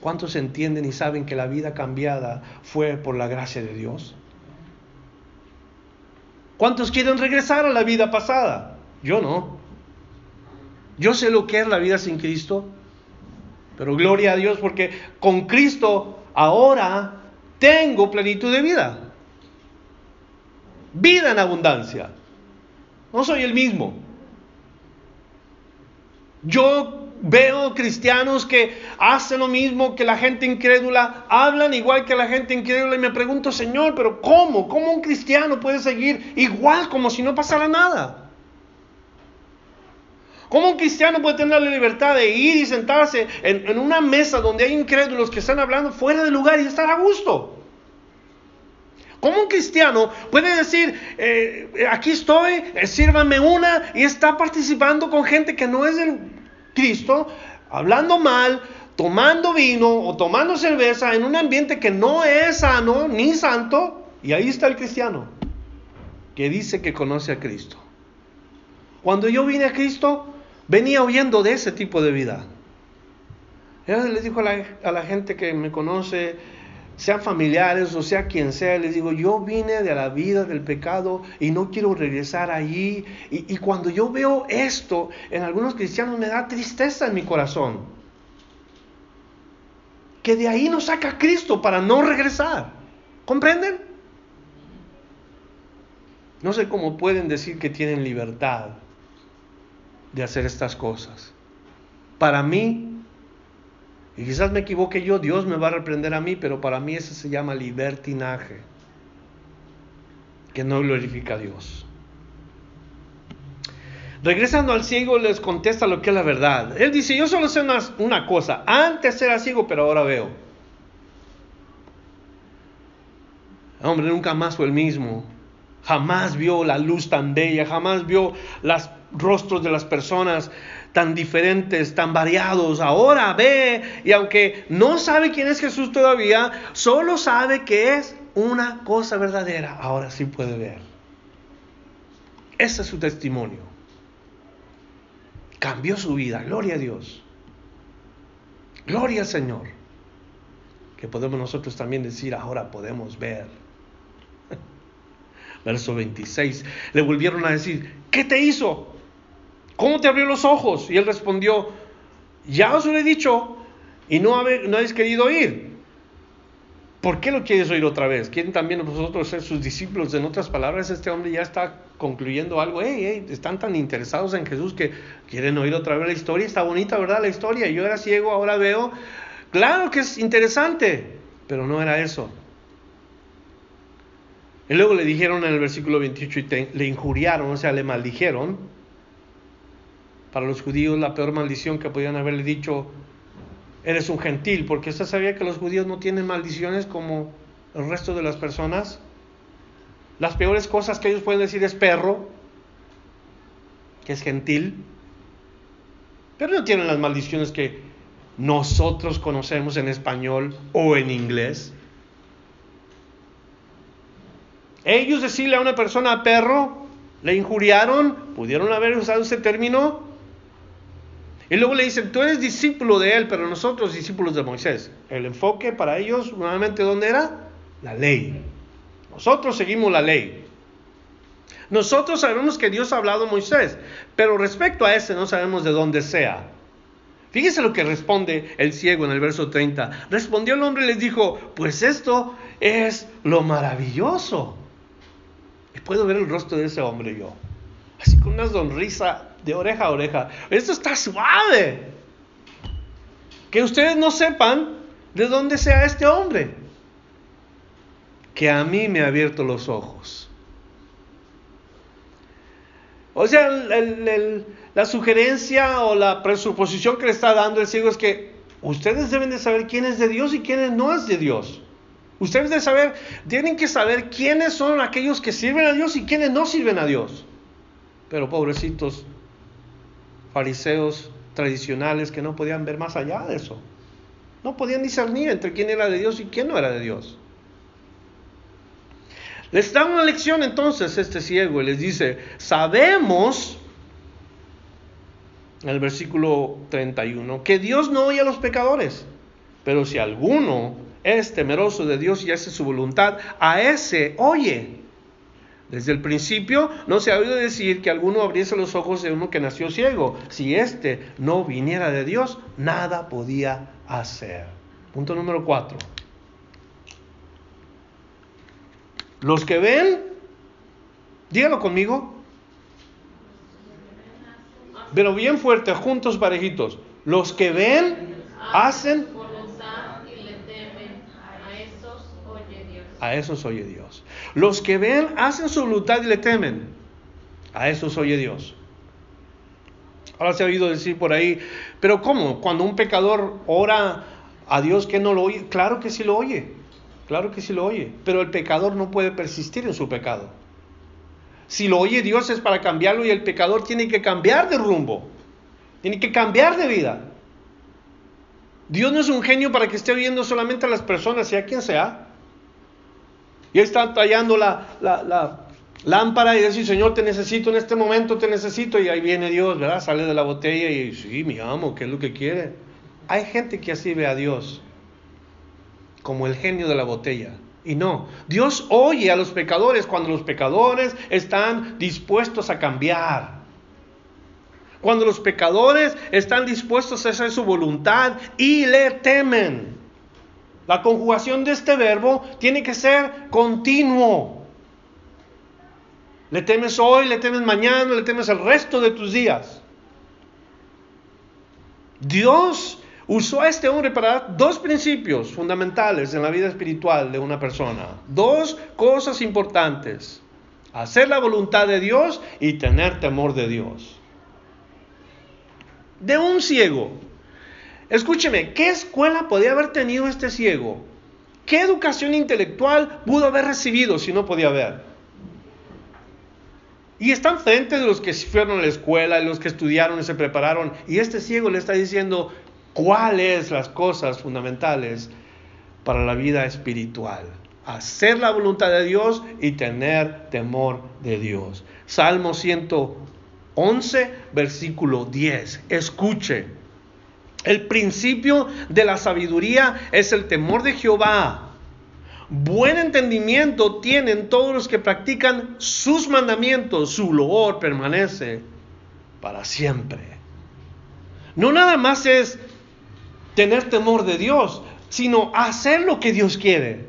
¿Cuántos entienden y saben que la vida cambiada fue por la gracia de Dios? ¿Cuántos quieren regresar a la vida pasada? Yo no. Yo sé lo que es la vida sin Cristo, pero gloria a Dios porque con Cristo ahora tengo plenitud de vida. Vida en abundancia. No soy el mismo. Yo Veo cristianos que hacen lo mismo que la gente incrédula, hablan igual que la gente incrédula y me pregunto, Señor, pero ¿cómo? ¿Cómo un cristiano puede seguir igual como si no pasara nada? ¿Cómo un cristiano puede tener la libertad de ir y sentarse en, una mesa donde hay incrédulos que están hablando fuera de lugar y estar a gusto? ¿Cómo un cristiano puede decir, eh, aquí estoy, eh, sírvame una y está participando con gente que no es del Cristo hablando mal, tomando vino o tomando cerveza en un ambiente que no es sano ni santo, y ahí está el cristiano que dice que conoce a Cristo. Cuando yo vine a Cristo, venía huyendo de ese tipo de vida. Él les dijo a la, a la gente que me conoce, sean familiares o sea quien sea, les digo, yo vine de la vida del pecado y no quiero regresar allí. Y, cuando yo veo esto en algunos cristianos me da tristeza en mi corazón. Que de ahí nos saca Cristo para no regresar. ¿Comprenden? No sé cómo pueden decir que tienen libertad de hacer estas cosas. Para mí, y quizás me equivoque yo, Dios me va a reprender a mí, pero para mí eso se llama libertinaje, que no glorifica a Dios. Regresando al ciego, les contesta lo que es la verdad. Él dice, yo solo sé una, una cosa, antes era ciego, pero ahora veo. Hombre, nunca más fue el mismo. Jamás vio la luz tan bella, jamás vio los rostros de las personas tan diferentes, tan variados. Ahora ve y aunque no sabe quién es Jesús todavía, solo sabe que es una cosa verdadera. Ahora sí puede ver. Ese es su testimonio. Cambió su vida. Gloria a Dios. Gloria al Señor. Que podemos nosotros también decir, ahora podemos ver. Verso 26. Le volvieron a decir, ¿qué te hizo? ¿Cómo te abrió los ojos? Y él respondió, ya os lo he dicho y no, habéis querido oír. ¿Por qué lo quieres oír otra vez? ¿Quieren también vosotros ser sus discípulos? En otras palabras, este hombre ya está concluyendo algo. están tan interesados en Jesús que quieren oír otra vez la historia. Está bonita, ¿verdad? La historia. Yo era ciego, ahora veo. Claro que es interesante, pero no era eso. Y luego le dijeron en el versículo 28 y le injuriaron, o sea, le maldijeron. Para los judíos la peor maldición que podían haberle dicho eres un gentil, porque usted sabía que los judíos no tienen maldiciones como el resto de las personas. Las peores cosas que ellos pueden decir es perro, que es gentil, pero no tienen las maldiciones que nosotros conocemos en español o en inglés. Ellos decirle a una persona perro, le injuriaron, pudieron haber usado ese término, y luego le dicen, tú eres discípulo de él, pero nosotros discípulos de Moisés. El enfoque para ellos, nuevamente, ¿dónde era? La ley. Nosotros seguimos la ley. Nosotros sabemos que Dios ha hablado a Moisés, pero respecto a ese no sabemos de dónde sea. Fíjese lo que responde el ciego en el verso 30. Respondió el hombre y les dijo, pues esto es lo maravilloso. Y puedo ver el rostro de ese hombre yo, así con una sonrisa de oreja a oreja. Esto está suave. Que ustedes no sepan de dónde sea este hombre. Que a mí me ha abierto los ojos. O sea, la sugerencia o la presuposición que le está dando el ciego es que ustedes deben de saber quién es de Dios y quién no es de Dios. Ustedes deben saber, tienen que saber quiénes son aquellos que sirven a Dios y quiénes no sirven a Dios. Pero pobrecitos, fariseos tradicionales que no podían ver más allá de eso. No podían discernir entre quién era de Dios y quién no era de Dios. Les da una lección entonces este ciego y les dice, sabemos, en el versículo 31, que Dios no oye a los pecadores, pero si alguno es temeroso de Dios y hace su voluntad, a ese oye. Desde el principio no se ha oído decir que alguno abriese los ojos de uno que nació ciego. Si éste no viniera de Dios, nada podía hacer. Punto número cuatro. Los que ven, dígalo conmigo, pero bien fuerte, juntos, parejitos. Los que ven, hacen a esos oye Dios. Los que ven hacen su voluntad y le temen. A esos oye Dios. Ahora se ha oído decir por ahí, pero ¿cómo? Cuando un pecador ora a Dios que no lo oye, claro que sí lo oye, claro que sí lo oye, pero el pecador no puede persistir en su pecado. Si lo oye Dios es para cambiarlo y el pecador tiene que cambiar de rumbo, tiene que cambiar de vida. Dios no es un genio para que esté oyendo solamente a las personas, sea quien sea. Y él está tallando la, lámpara y dice, Señor, te necesito en este momento, te necesito. Y ahí viene Dios, ¿verdad? Sale de la botella y sí, mi amo, ¿qué es lo que quiere? Hay gente que así ve a Dios, como el genio de la botella. Y no, Dios oye a los pecadores cuando los pecadores están dispuestos a cambiar. Cuando los pecadores están dispuestos a hacer su voluntad y le temen. La conjugación de este verbo tiene que ser continuo. Le temes hoy, le temes mañana, le temes el resto de tus días. Dios usó a este hombre para dar dos principios fundamentales en la vida espiritual de una persona. Dos cosas importantes. Hacer la voluntad de Dios y tener temor de Dios. De un ciego Escúcheme, ¿qué escuela podía haber tenido este ciego? ¿Qué educación intelectual pudo haber recibido si no podía ver? Y está enfrente de los que fueron a la escuela, y los que estudiaron y se prepararon. Y este ciego le está diciendo cuáles las cosas fundamentales para la vida espiritual. Hacer la voluntad de Dios y tener temor de Dios. Salmo 111, versículo 10. Escuche. El principio de la sabiduría es el temor de Jehová Buen entendimiento tienen todos los que practican sus mandamientos, su loor permanece para siempre. No nada más es tener temor de Dios, sino hacer lo que Dios quiere.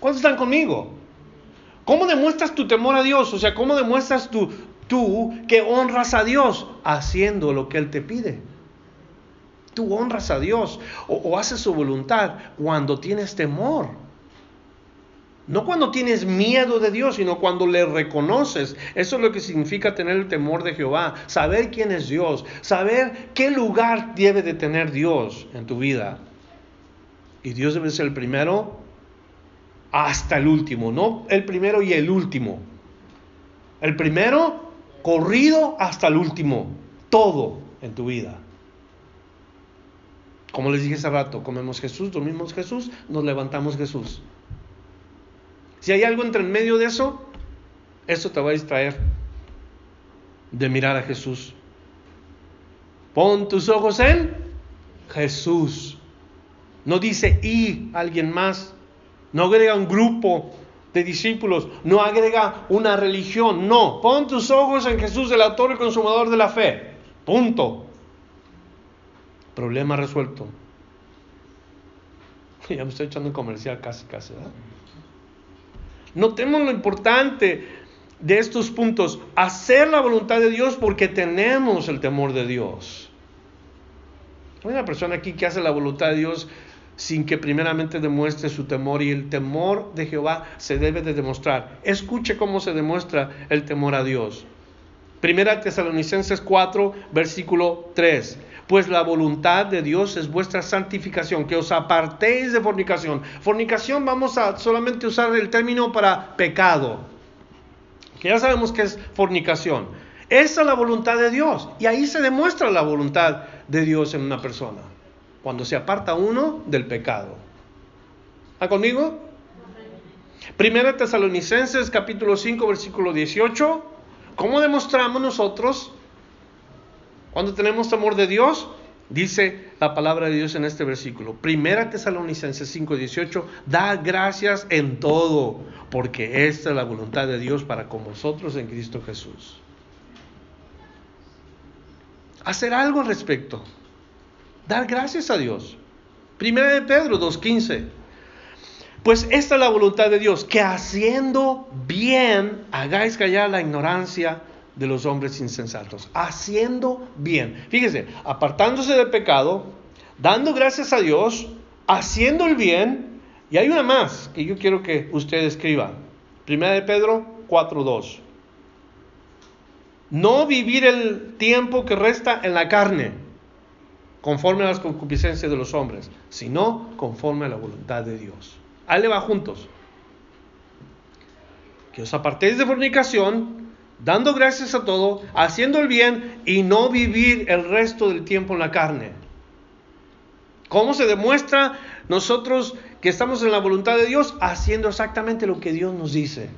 ¿Cuántos están conmigo? ¿Cómo demuestras tu temor a Dios? O sea, ¿cómo demuestras tú, tú que honras a Dios? Haciendo lo que Él te pide. Tú honras a Dios o, haces su voluntad cuando tienes temor. No cuando tienes miedo de Dios, sino cuando le reconoces. Eso es lo que significa tener el temor de Jehová. Saber quién es Dios. Saber qué lugar debe de tener Dios en tu vida. Y Dios debe ser el primero hasta el último. No el primero y el último. El primero corrido hasta el último. Todo en tu vida. Como les dije hace rato, comemos Jesús, dormimos Jesús, nos levantamos Jesús. Si hay algo entre en medio de eso, eso te va a distraer de mirar a Jesús. Pon tus ojos en Jesús. No dice y alguien más. No agrega un grupo de discípulos. No agrega una religión. No. Pon tus ojos en Jesús, el autor y consumador de la fe. Punto. Problema resuelto. Ya me estoy echando un comercial casi, casi. ¿verdad? Notemos lo importante de estos puntos. Hacer la voluntad de Dios porque tenemos el temor de Dios. Hay una persona aquí que hace la voluntad de Dios sin que primeramente demuestre su temor y el temor de Jehová se debe de demostrar. Escuche cómo se demuestra el temor a Dios. Primera Tesalonicenses 4, versículo 3 pues la voluntad de Dios es vuestra santificación, que os apartéis de fornicación. Fornicación vamos a solamente usar el término para pecado, que ya sabemos que es fornicación. Esa es la voluntad de Dios y ahí se demuestra la voluntad de Dios en una persona, cuando se aparta uno del pecado. ¿Está conmigo? Primera Tesalonicenses capítulo 5 versículo 18. ¿Cómo demostramos nosotros cuando tenemos temor de Dios, dice la palabra de Dios en este versículo. Primera Tesalonicenses 5:18, da gracias en todo, porque esta es la voluntad de Dios para con vosotros en Cristo Jesús. Hacer algo al respecto. Dar gracias a Dios. Primera de Pedro 2:15. Pues esta es la voluntad de Dios, que haciendo bien hagáis callar la ignorancia de los hombres insensatos, haciendo bien. Fíjese, apartándose del pecado, dando gracias a Dios, haciendo el bien. Y hay una más que yo quiero que usted escriba. Primera de Pedro 4.2. No vivir el tiempo que resta en la carne, conforme a las concupiscencias de los hombres, sino conforme a la voluntad de Dios. Ahí le va juntos. Que os apartéis de fornicación, dando gracias a todo, haciendo el bien y no vivir el resto del tiempo en la carne. ¿Cómo se demuestra nosotros que estamos en la voluntad de Dios? Haciendo exactamente lo que Dios nos dice.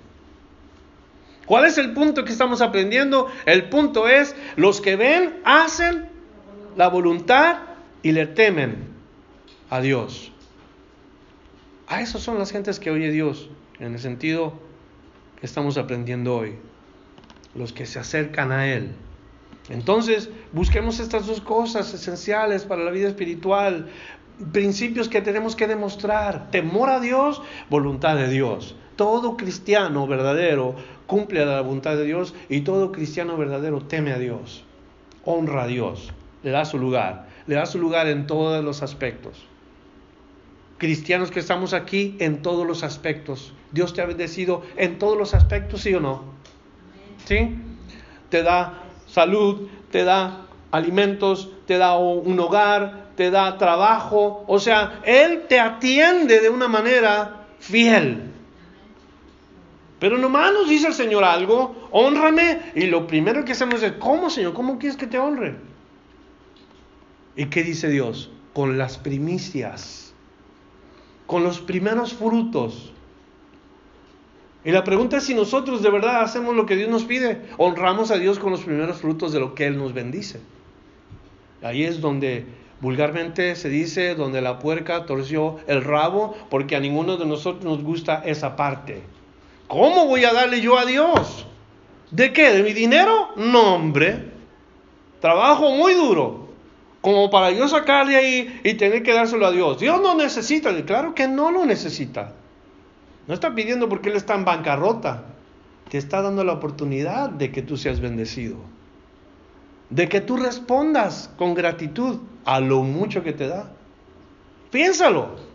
¿Cuál es el punto que estamos aprendiendo? El punto es, los que ven hacen la voluntad y le temen a Dios. A eso son las gentes que oye Dios, en el sentido que estamos aprendiendo hoy los que se acercan a Él. Entonces, busquemos estas dos cosas esenciales para la vida espiritual, principios que tenemos que demostrar, temor a Dios, voluntad de Dios. Todo cristiano verdadero cumple la voluntad de Dios y todo cristiano verdadero teme a Dios, honra a Dios, le da su lugar, le da su lugar en todos los aspectos. Cristianos que estamos aquí en todos los aspectos. Dios te ha bendecido en todos los aspectos, ¿sí o no? ¿Sí? Te da salud, te da alimentos, te da un hogar, te da trabajo. O sea, Él te atiende de una manera fiel. Pero nomás nos dice el Señor algo, honrame, y lo primero que hacemos es, ¿cómo Señor? ¿Cómo quieres que te honre? ¿Y qué dice Dios? Con las primicias, con los primeros frutos. Y la pregunta es si nosotros de verdad hacemos lo que Dios nos pide, honramos a Dios con los primeros frutos de lo que Él nos bendice. Ahí es donde vulgarmente se dice, donde la puerca torció el rabo, porque a ninguno de nosotros nos gusta esa parte. ¿Cómo voy a darle yo a Dios? ¿De qué? ¿De mi dinero? No, hombre. Trabajo muy duro. Como para yo sacarle ahí y tener que dárselo a Dios. Dios no necesita. Claro que no lo necesita. No está pidiendo porque Él está en bancarrota. Te está dando la oportunidad de que tú seas bendecido. De que tú respondas con gratitud a lo mucho que te da. Piénsalo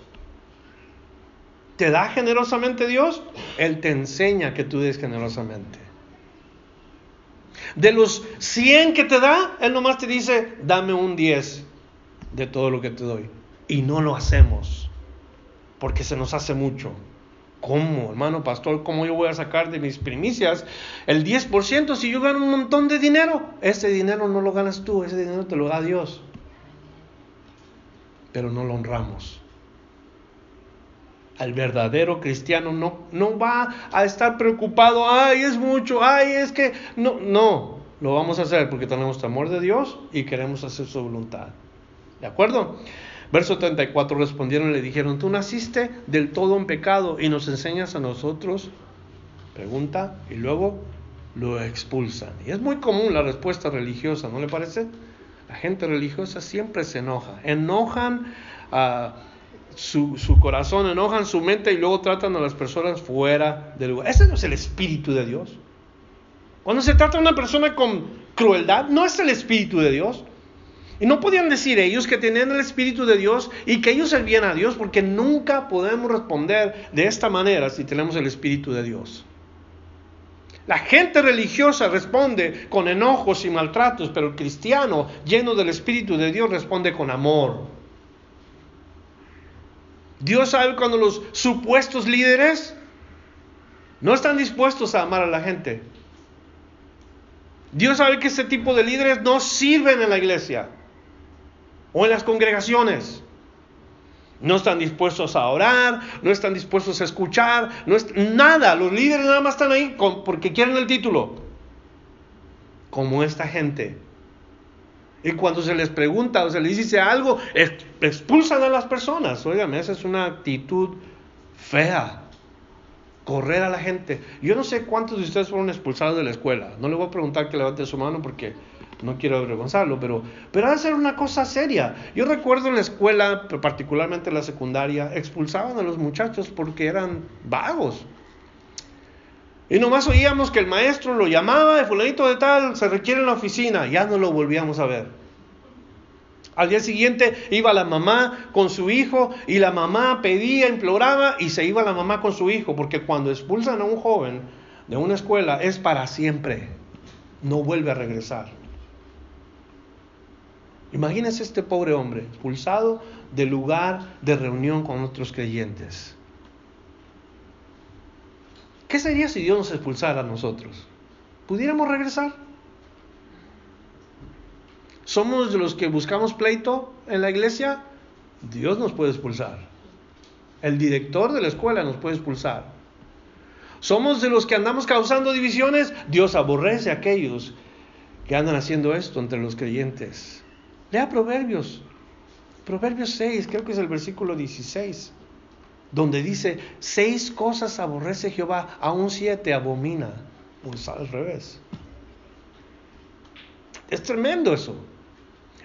te da generosamente Dios, Él te enseña que tú des generosamente. De los 100 que te da, Él nomás te dice, dame un 10 de todo lo que te doy. Y no lo hacemos, porque se nos hace mucho. ¿Cómo, hermano pastor? ¿Cómo yo voy a sacar de mis primicias el 10% si yo gano un montón de dinero? Ese dinero no lo ganas tú, ese dinero te lo da Dios. Pero no lo honramos al verdadero cristiano no, no va a estar preocupado, ay, es mucho, ay, es que no, no, lo vamos a hacer porque tenemos temor de Dios y queremos hacer su voluntad. ¿De acuerdo? Verso 34 respondieron y le dijeron, tú naciste del todo en pecado y nos enseñas a nosotros. Pregunta y luego lo expulsan. Y es muy común la respuesta religiosa, ¿no le parece? La gente religiosa siempre se enoja. Enojan a su, corazón, enojan su mente y luego tratan a las personas fuera del lugar. Ese no es el espíritu de Dios. Cuando se trata a una persona con crueldad, no es el espíritu de Dios. Y no podían decir ellos que tenían el espíritu de Dios y que ellos servían a Dios, porque nunca podemos responder de esta manera si tenemos el espíritu de Dios. La gente religiosa responde con enojos y maltratos, pero el cristiano lleno del espíritu de Dios responde con amor Dios sabe cuando los supuestos líderes no están dispuestos a amar a la gente. Dios sabe que ese tipo de líderes no sirven en la iglesia o en las congregaciones. No están dispuestos a orar, no están dispuestos a escuchar, no es, nada. Los líderes nada más están ahí porque quieren el título. Como esta gente y cuando se les pregunta o se les dice algo, expulsan a las personas. Óigame, esa es una actitud fea. Correr a la gente. Yo no sé cuántos de ustedes fueron expulsados de la escuela. No le voy a preguntar que levante su mano porque no quiero avergonzarlo, pero, pero ha de ser una cosa seria. Yo recuerdo en la escuela, particularmente en la secundaria, expulsaban a los muchachos porque eran vagos. Y nomás oíamos que el maestro lo llamaba, de fulanito de tal, se requiere en la oficina, ya no lo volvíamos a ver. Al día siguiente iba la mamá con su hijo y la mamá pedía, imploraba y se iba la mamá con su hijo, porque cuando expulsan a un joven de una escuela es para siempre, no vuelve a regresar. Imagínense este pobre hombre expulsado del lugar de reunión con otros creyentes. ¿Qué sería si Dios nos expulsara a nosotros? ¿Pudiéramos regresar? ¿Somos de los que buscamos pleito en la iglesia? Dios nos puede expulsar. El director de la escuela nos puede expulsar. ¿Somos de los que andamos causando divisiones? Dios aborrece a aquellos que andan haciendo esto entre los creyentes. Lea Proverbios. Proverbios 6, creo que es el versículo 16 donde dice, seis cosas aborrece Jehová, aún siete abomina. Pues al revés. Es tremendo eso.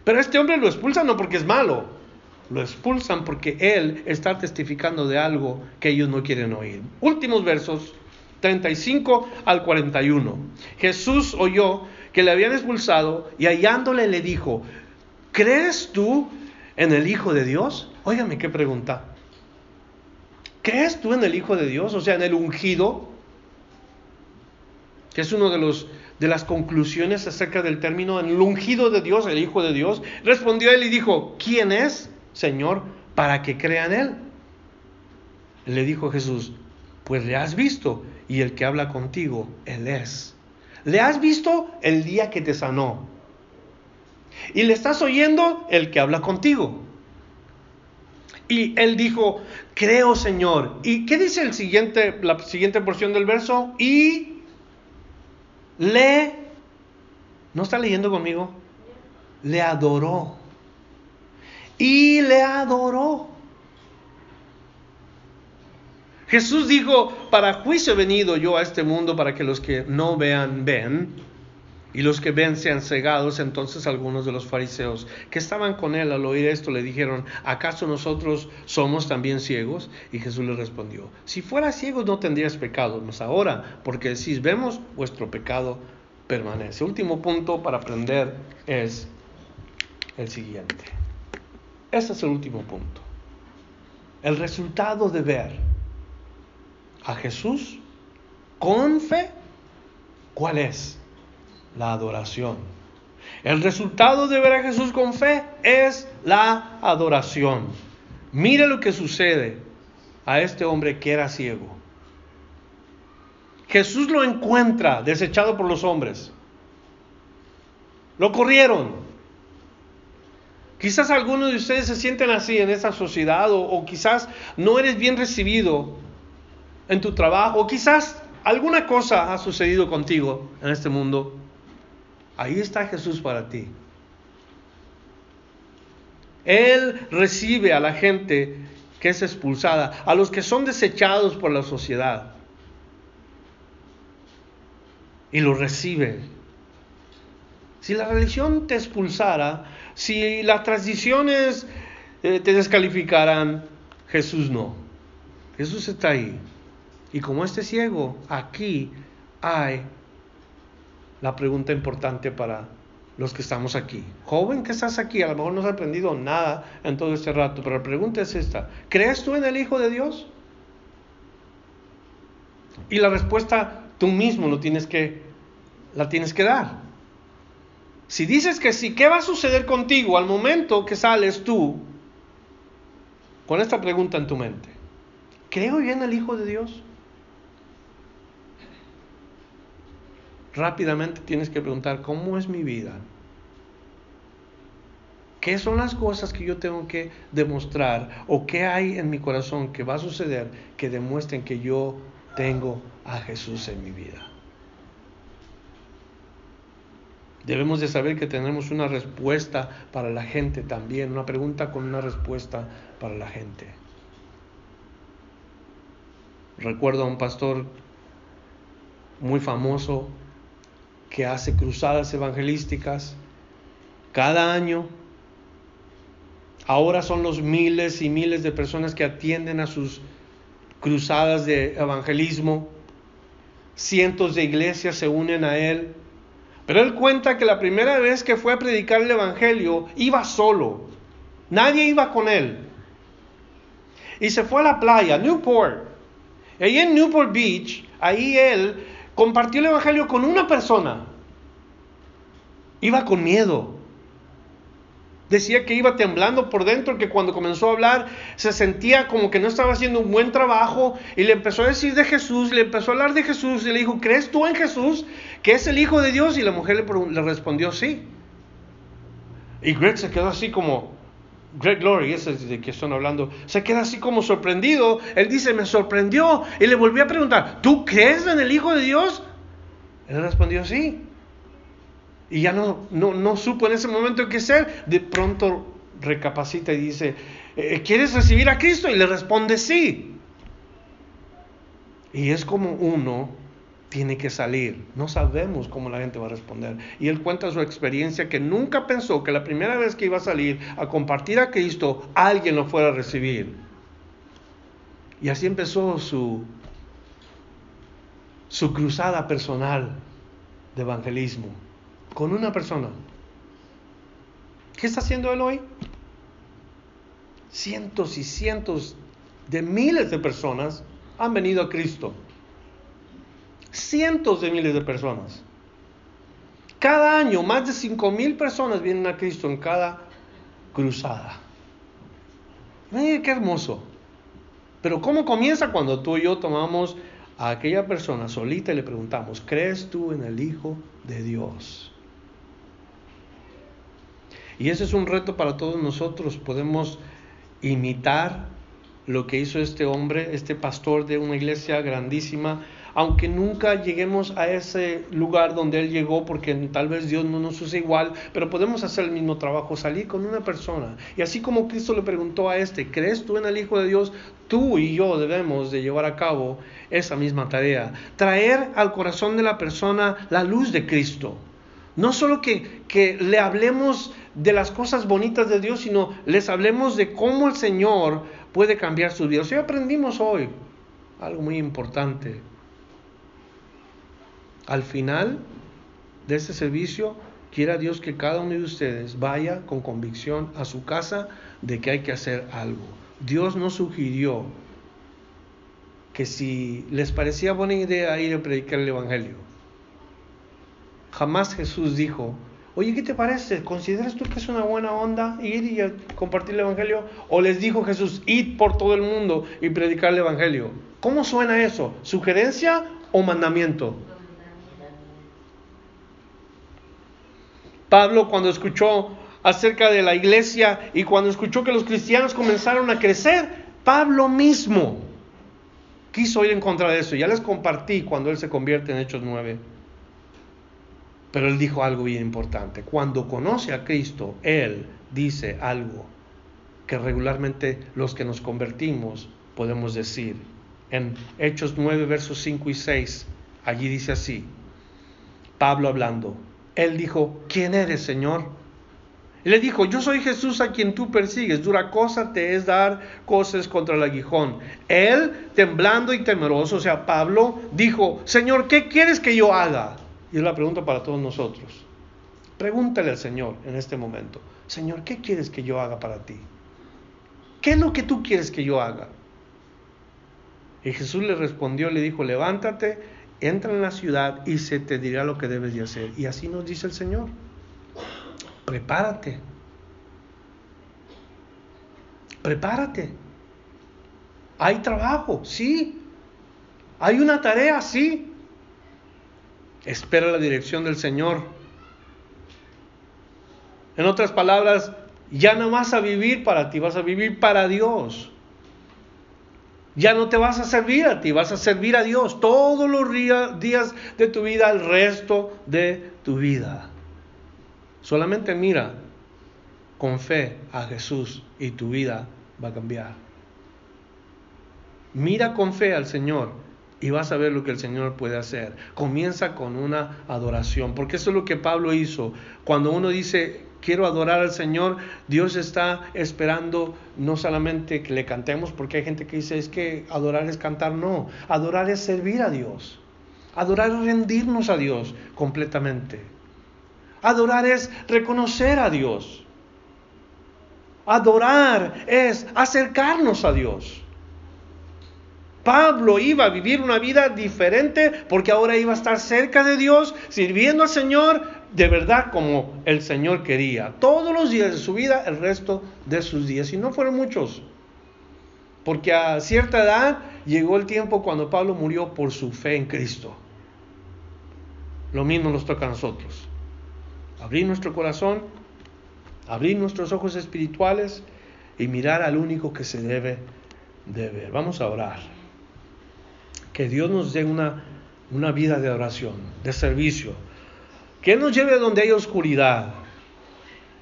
Pero este hombre lo expulsan no porque es malo, lo expulsan porque él está testificando de algo que ellos no quieren oír. Últimos versos, 35 al 41. Jesús oyó que le habían expulsado y hallándole le dijo, ¿crees tú en el Hijo de Dios? Óigame qué pregunta. ¿Crees tú en el Hijo de Dios? O sea, en el ungido, que es uno de de las conclusiones acerca del término en el ungido de Dios, el Hijo de Dios. Respondió él y dijo, ¿quién es, Señor, para que crean él? Le dijo Jesús, pues le has visto y el que habla contigo, Él es. ¿Le has visto el día que te sanó? Y le estás oyendo el que habla contigo. Y él dijo, creo Señor. ¿Y qué dice el siguiente, la siguiente porción del verso? Y le, ¿no está leyendo conmigo? Le adoró. Y le adoró. Jesús dijo, para juicio he venido yo a este mundo para que los que no vean, ven, y los que ven sean cegados. Entonces algunos de los fariseos que estaban con él al oír esto le dijeron, ¿acaso nosotros somos también ciegos? Y Jesús le respondió, si fueras ciegos no tendrías pecado, mas ahora, porque decís, vemos, vuestro pecado permanece. Último punto para aprender es el siguiente. Ese es el último punto. El resultado de ver a Jesús con fe, ¿cuál es? La adoración. El resultado de ver a Jesús con fe es la adoración. Mire lo que sucede a este hombre que era ciego. Jesús lo encuentra desechado por los hombres. Lo corrieron. Quizás algunos de ustedes se sienten así en esta sociedad o, o quizás no eres bien recibido en tu trabajo, o quizás alguna cosa ha sucedido contigo en este mundo, ahí está Jesús para ti. Él recibe a la gente que es expulsada, a los que son desechados por la sociedad. Y lo recibe. Si la religión te expulsara, si las tradiciones eh, te descalificaran, Jesús no. Jesús está ahí. Y como este ciego, aquí hay la pregunta importante para los que estamos aquí. Joven que estás aquí, a lo mejor no has aprendido nada en todo este rato, pero la pregunta es esta. ¿Crees tú en el Hijo de Dios? Y la respuesta tú mismo lo tienes que, la tienes que dar. Si dices que sí, ¿qué va a suceder contigo al momento que sales tú con esta pregunta en tu mente? ¿Creo yo en el Hijo de Dios? Rápidamente tienes que preguntar, ¿cómo es mi vida? ¿Qué son las cosas que yo tengo que demostrar o qué hay en mi corazón que va a suceder que demuestren que yo tengo a Jesús en mi vida? Debemos de saber que tenemos una respuesta para la gente también, una pregunta con una respuesta para la gente. Recuerdo a un pastor muy famoso que hace cruzadas evangelísticas cada año. Ahora son los miles y miles de personas que atienden a sus cruzadas de evangelismo. Cientos de iglesias se unen a él. Pero él cuenta que la primera vez que fue a predicar el Evangelio iba solo. Nadie iba con él. Y se fue a la playa, Newport. Ahí en Newport Beach, ahí él compartió el Evangelio con una persona. Iba con miedo. Decía que iba temblando por dentro, que cuando comenzó a hablar se sentía como que no estaba haciendo un buen trabajo y le empezó a decir de Jesús, le empezó a hablar de Jesús y le dijo, ¿crees tú en Jesús que es el Hijo de Dios? Y la mujer le, respondió, sí. Y Greg se quedó así como, Greg Glory, ese es de que están hablando, se queda así como sorprendido. Él dice, me sorprendió. Y le volvió a preguntar, ¿tú crees en el Hijo de Dios? Él respondió, sí. Y ya no, no, no supo en ese momento qué ser. De pronto recapacita y dice, eh, ¿quieres recibir a Cristo? Y le responde, sí. Y es como uno tiene que salir. No sabemos cómo la gente va a responder. Y él cuenta su experiencia que nunca pensó que la primera vez que iba a salir a compartir a Cristo, alguien lo fuera a recibir. Y así empezó su, su cruzada personal de evangelismo con una persona. ¿Qué está haciendo él hoy? Cientos y cientos de miles de personas han venido a Cristo cientos de miles de personas. Cada año más de 5 mil personas vienen a Cristo en cada cruzada. Miren qué hermoso. Pero ¿cómo comienza cuando tú y yo tomamos a aquella persona solita y le preguntamos, ¿crees tú en el Hijo de Dios? Y ese es un reto para todos nosotros. Podemos imitar lo que hizo este hombre, este pastor de una iglesia grandísima, aunque nunca lleguemos a ese lugar donde él llegó, porque tal vez Dios no nos usa igual, pero podemos hacer el mismo trabajo, salir con una persona. Y así como Cristo le preguntó a este, ¿crees tú en el Hijo de Dios? Tú y yo debemos de llevar a cabo esa misma tarea, traer al corazón de la persona la luz de Cristo. No solo que, que le hablemos de las cosas bonitas de Dios, sino les hablemos de cómo el Señor puede cambiar su vida. O sea, aprendimos hoy algo muy importante. Al final de este servicio, quiera Dios que cada uno de ustedes vaya con convicción a su casa de que hay que hacer algo. Dios nos sugirió que si les parecía buena idea ir a predicar el Evangelio, jamás Jesús dijo, oye, ¿qué te parece? ¿Consideras tú que es una buena onda ir y compartir el Evangelio? O les dijo Jesús, id por todo el mundo y predicar el Evangelio. ¿Cómo suena eso? ¿Sugerencia o mandamiento? Pablo cuando escuchó acerca de la iglesia y cuando escuchó que los cristianos comenzaron a crecer, Pablo mismo quiso ir en contra de eso. Ya les compartí cuando él se convierte en Hechos 9. Pero él dijo algo bien importante. Cuando conoce a Cristo, él dice algo que regularmente los que nos convertimos podemos decir. En Hechos 9, versos 5 y 6, allí dice así, Pablo hablando, él dijo, ¿quién eres, Señor? Le dijo, yo soy Jesús a quien tú persigues, dura cosa te es dar cosas contra el aguijón. Él, temblando y temeroso, o sea, Pablo, dijo, Señor, ¿qué quieres que yo haga? Y es la pregunta para todos nosotros. Pregúntale al Señor en este momento, Señor, ¿qué quieres que yo haga para ti? ¿Qué es lo que tú quieres que yo haga? Y Jesús le respondió, le dijo, levántate entra en la ciudad y se te dirá lo que debes de hacer. Y así nos dice el Señor. Prepárate. Prepárate. Hay trabajo, sí. Hay una tarea, sí. Espera la dirección del Señor. En otras palabras, ya no vas a vivir para ti, vas a vivir para Dios. Ya no te vas a servir a ti, vas a servir a Dios todos los días de tu vida, el resto de tu vida. Solamente mira con fe a Jesús y tu vida va a cambiar. Mira con fe al Señor y vas a ver lo que el Señor puede hacer. Comienza con una adoración, porque eso es lo que Pablo hizo. Cuando uno dice, quiero adorar al Señor, Dios está esperando no solamente que le cantemos, porque hay gente que dice, es que adorar es cantar, no, adorar es servir a Dios, adorar es rendirnos a Dios completamente, adorar es reconocer a Dios, adorar es acercarnos a Dios. Pablo iba a vivir una vida diferente porque ahora iba a estar cerca de Dios, sirviendo al Señor de verdad como el Señor quería. Todos los días de su vida, el resto de sus días. Y no fueron muchos. Porque a cierta edad llegó el tiempo cuando Pablo murió por su fe en Cristo. Lo mismo nos toca a nosotros. Abrir nuestro corazón, abrir nuestros ojos espirituales y mirar al único que se debe de ver. Vamos a orar que Dios nos dé una, una vida de oración, de servicio, que nos lleve a donde hay oscuridad,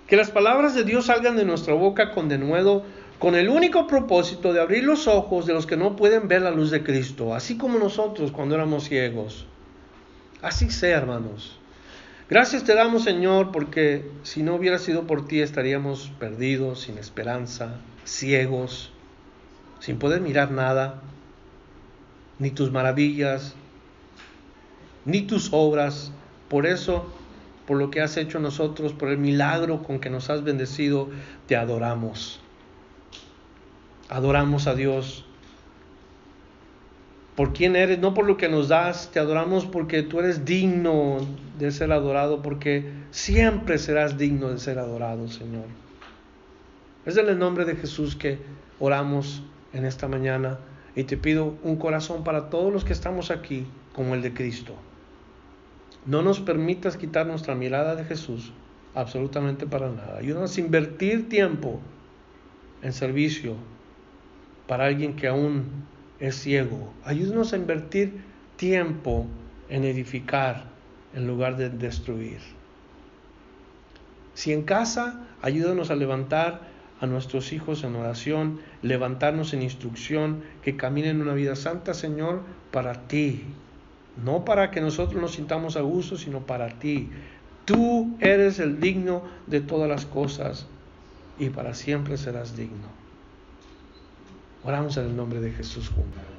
que las palabras de Dios salgan de nuestra boca con denuedo, con el único propósito de abrir los ojos de los que no pueden ver la luz de Cristo, así como nosotros cuando éramos ciegos. Así sea, hermanos. Gracias te damos, Señor, porque si no hubiera sido por ti estaríamos perdidos, sin esperanza, ciegos, sin poder mirar nada ni tus maravillas, ni tus obras. Por eso, por lo que has hecho nosotros, por el milagro con que nos has bendecido, te adoramos. Adoramos a Dios. Por quién eres, no por lo que nos das, te adoramos porque tú eres digno de ser adorado, porque siempre serás digno de ser adorado, Señor. Es en el nombre de Jesús que oramos en esta mañana y te pido un corazón para todos los que estamos aquí como el de Cristo. No nos permitas quitar nuestra mirada de Jesús absolutamente para nada. Ayúdanos a invertir tiempo en servicio para alguien que aún es ciego. Ayúdanos a invertir tiempo en edificar en lugar de destruir. Si en casa, ayúdanos a levantar a nuestros hijos en oración, levantarnos en instrucción, que caminen una vida santa, Señor, para ti. No para que nosotros nos sintamos a gusto, sino para ti. Tú eres el digno de todas las cosas y para siempre serás digno. Oramos en el nombre de Jesús juntos.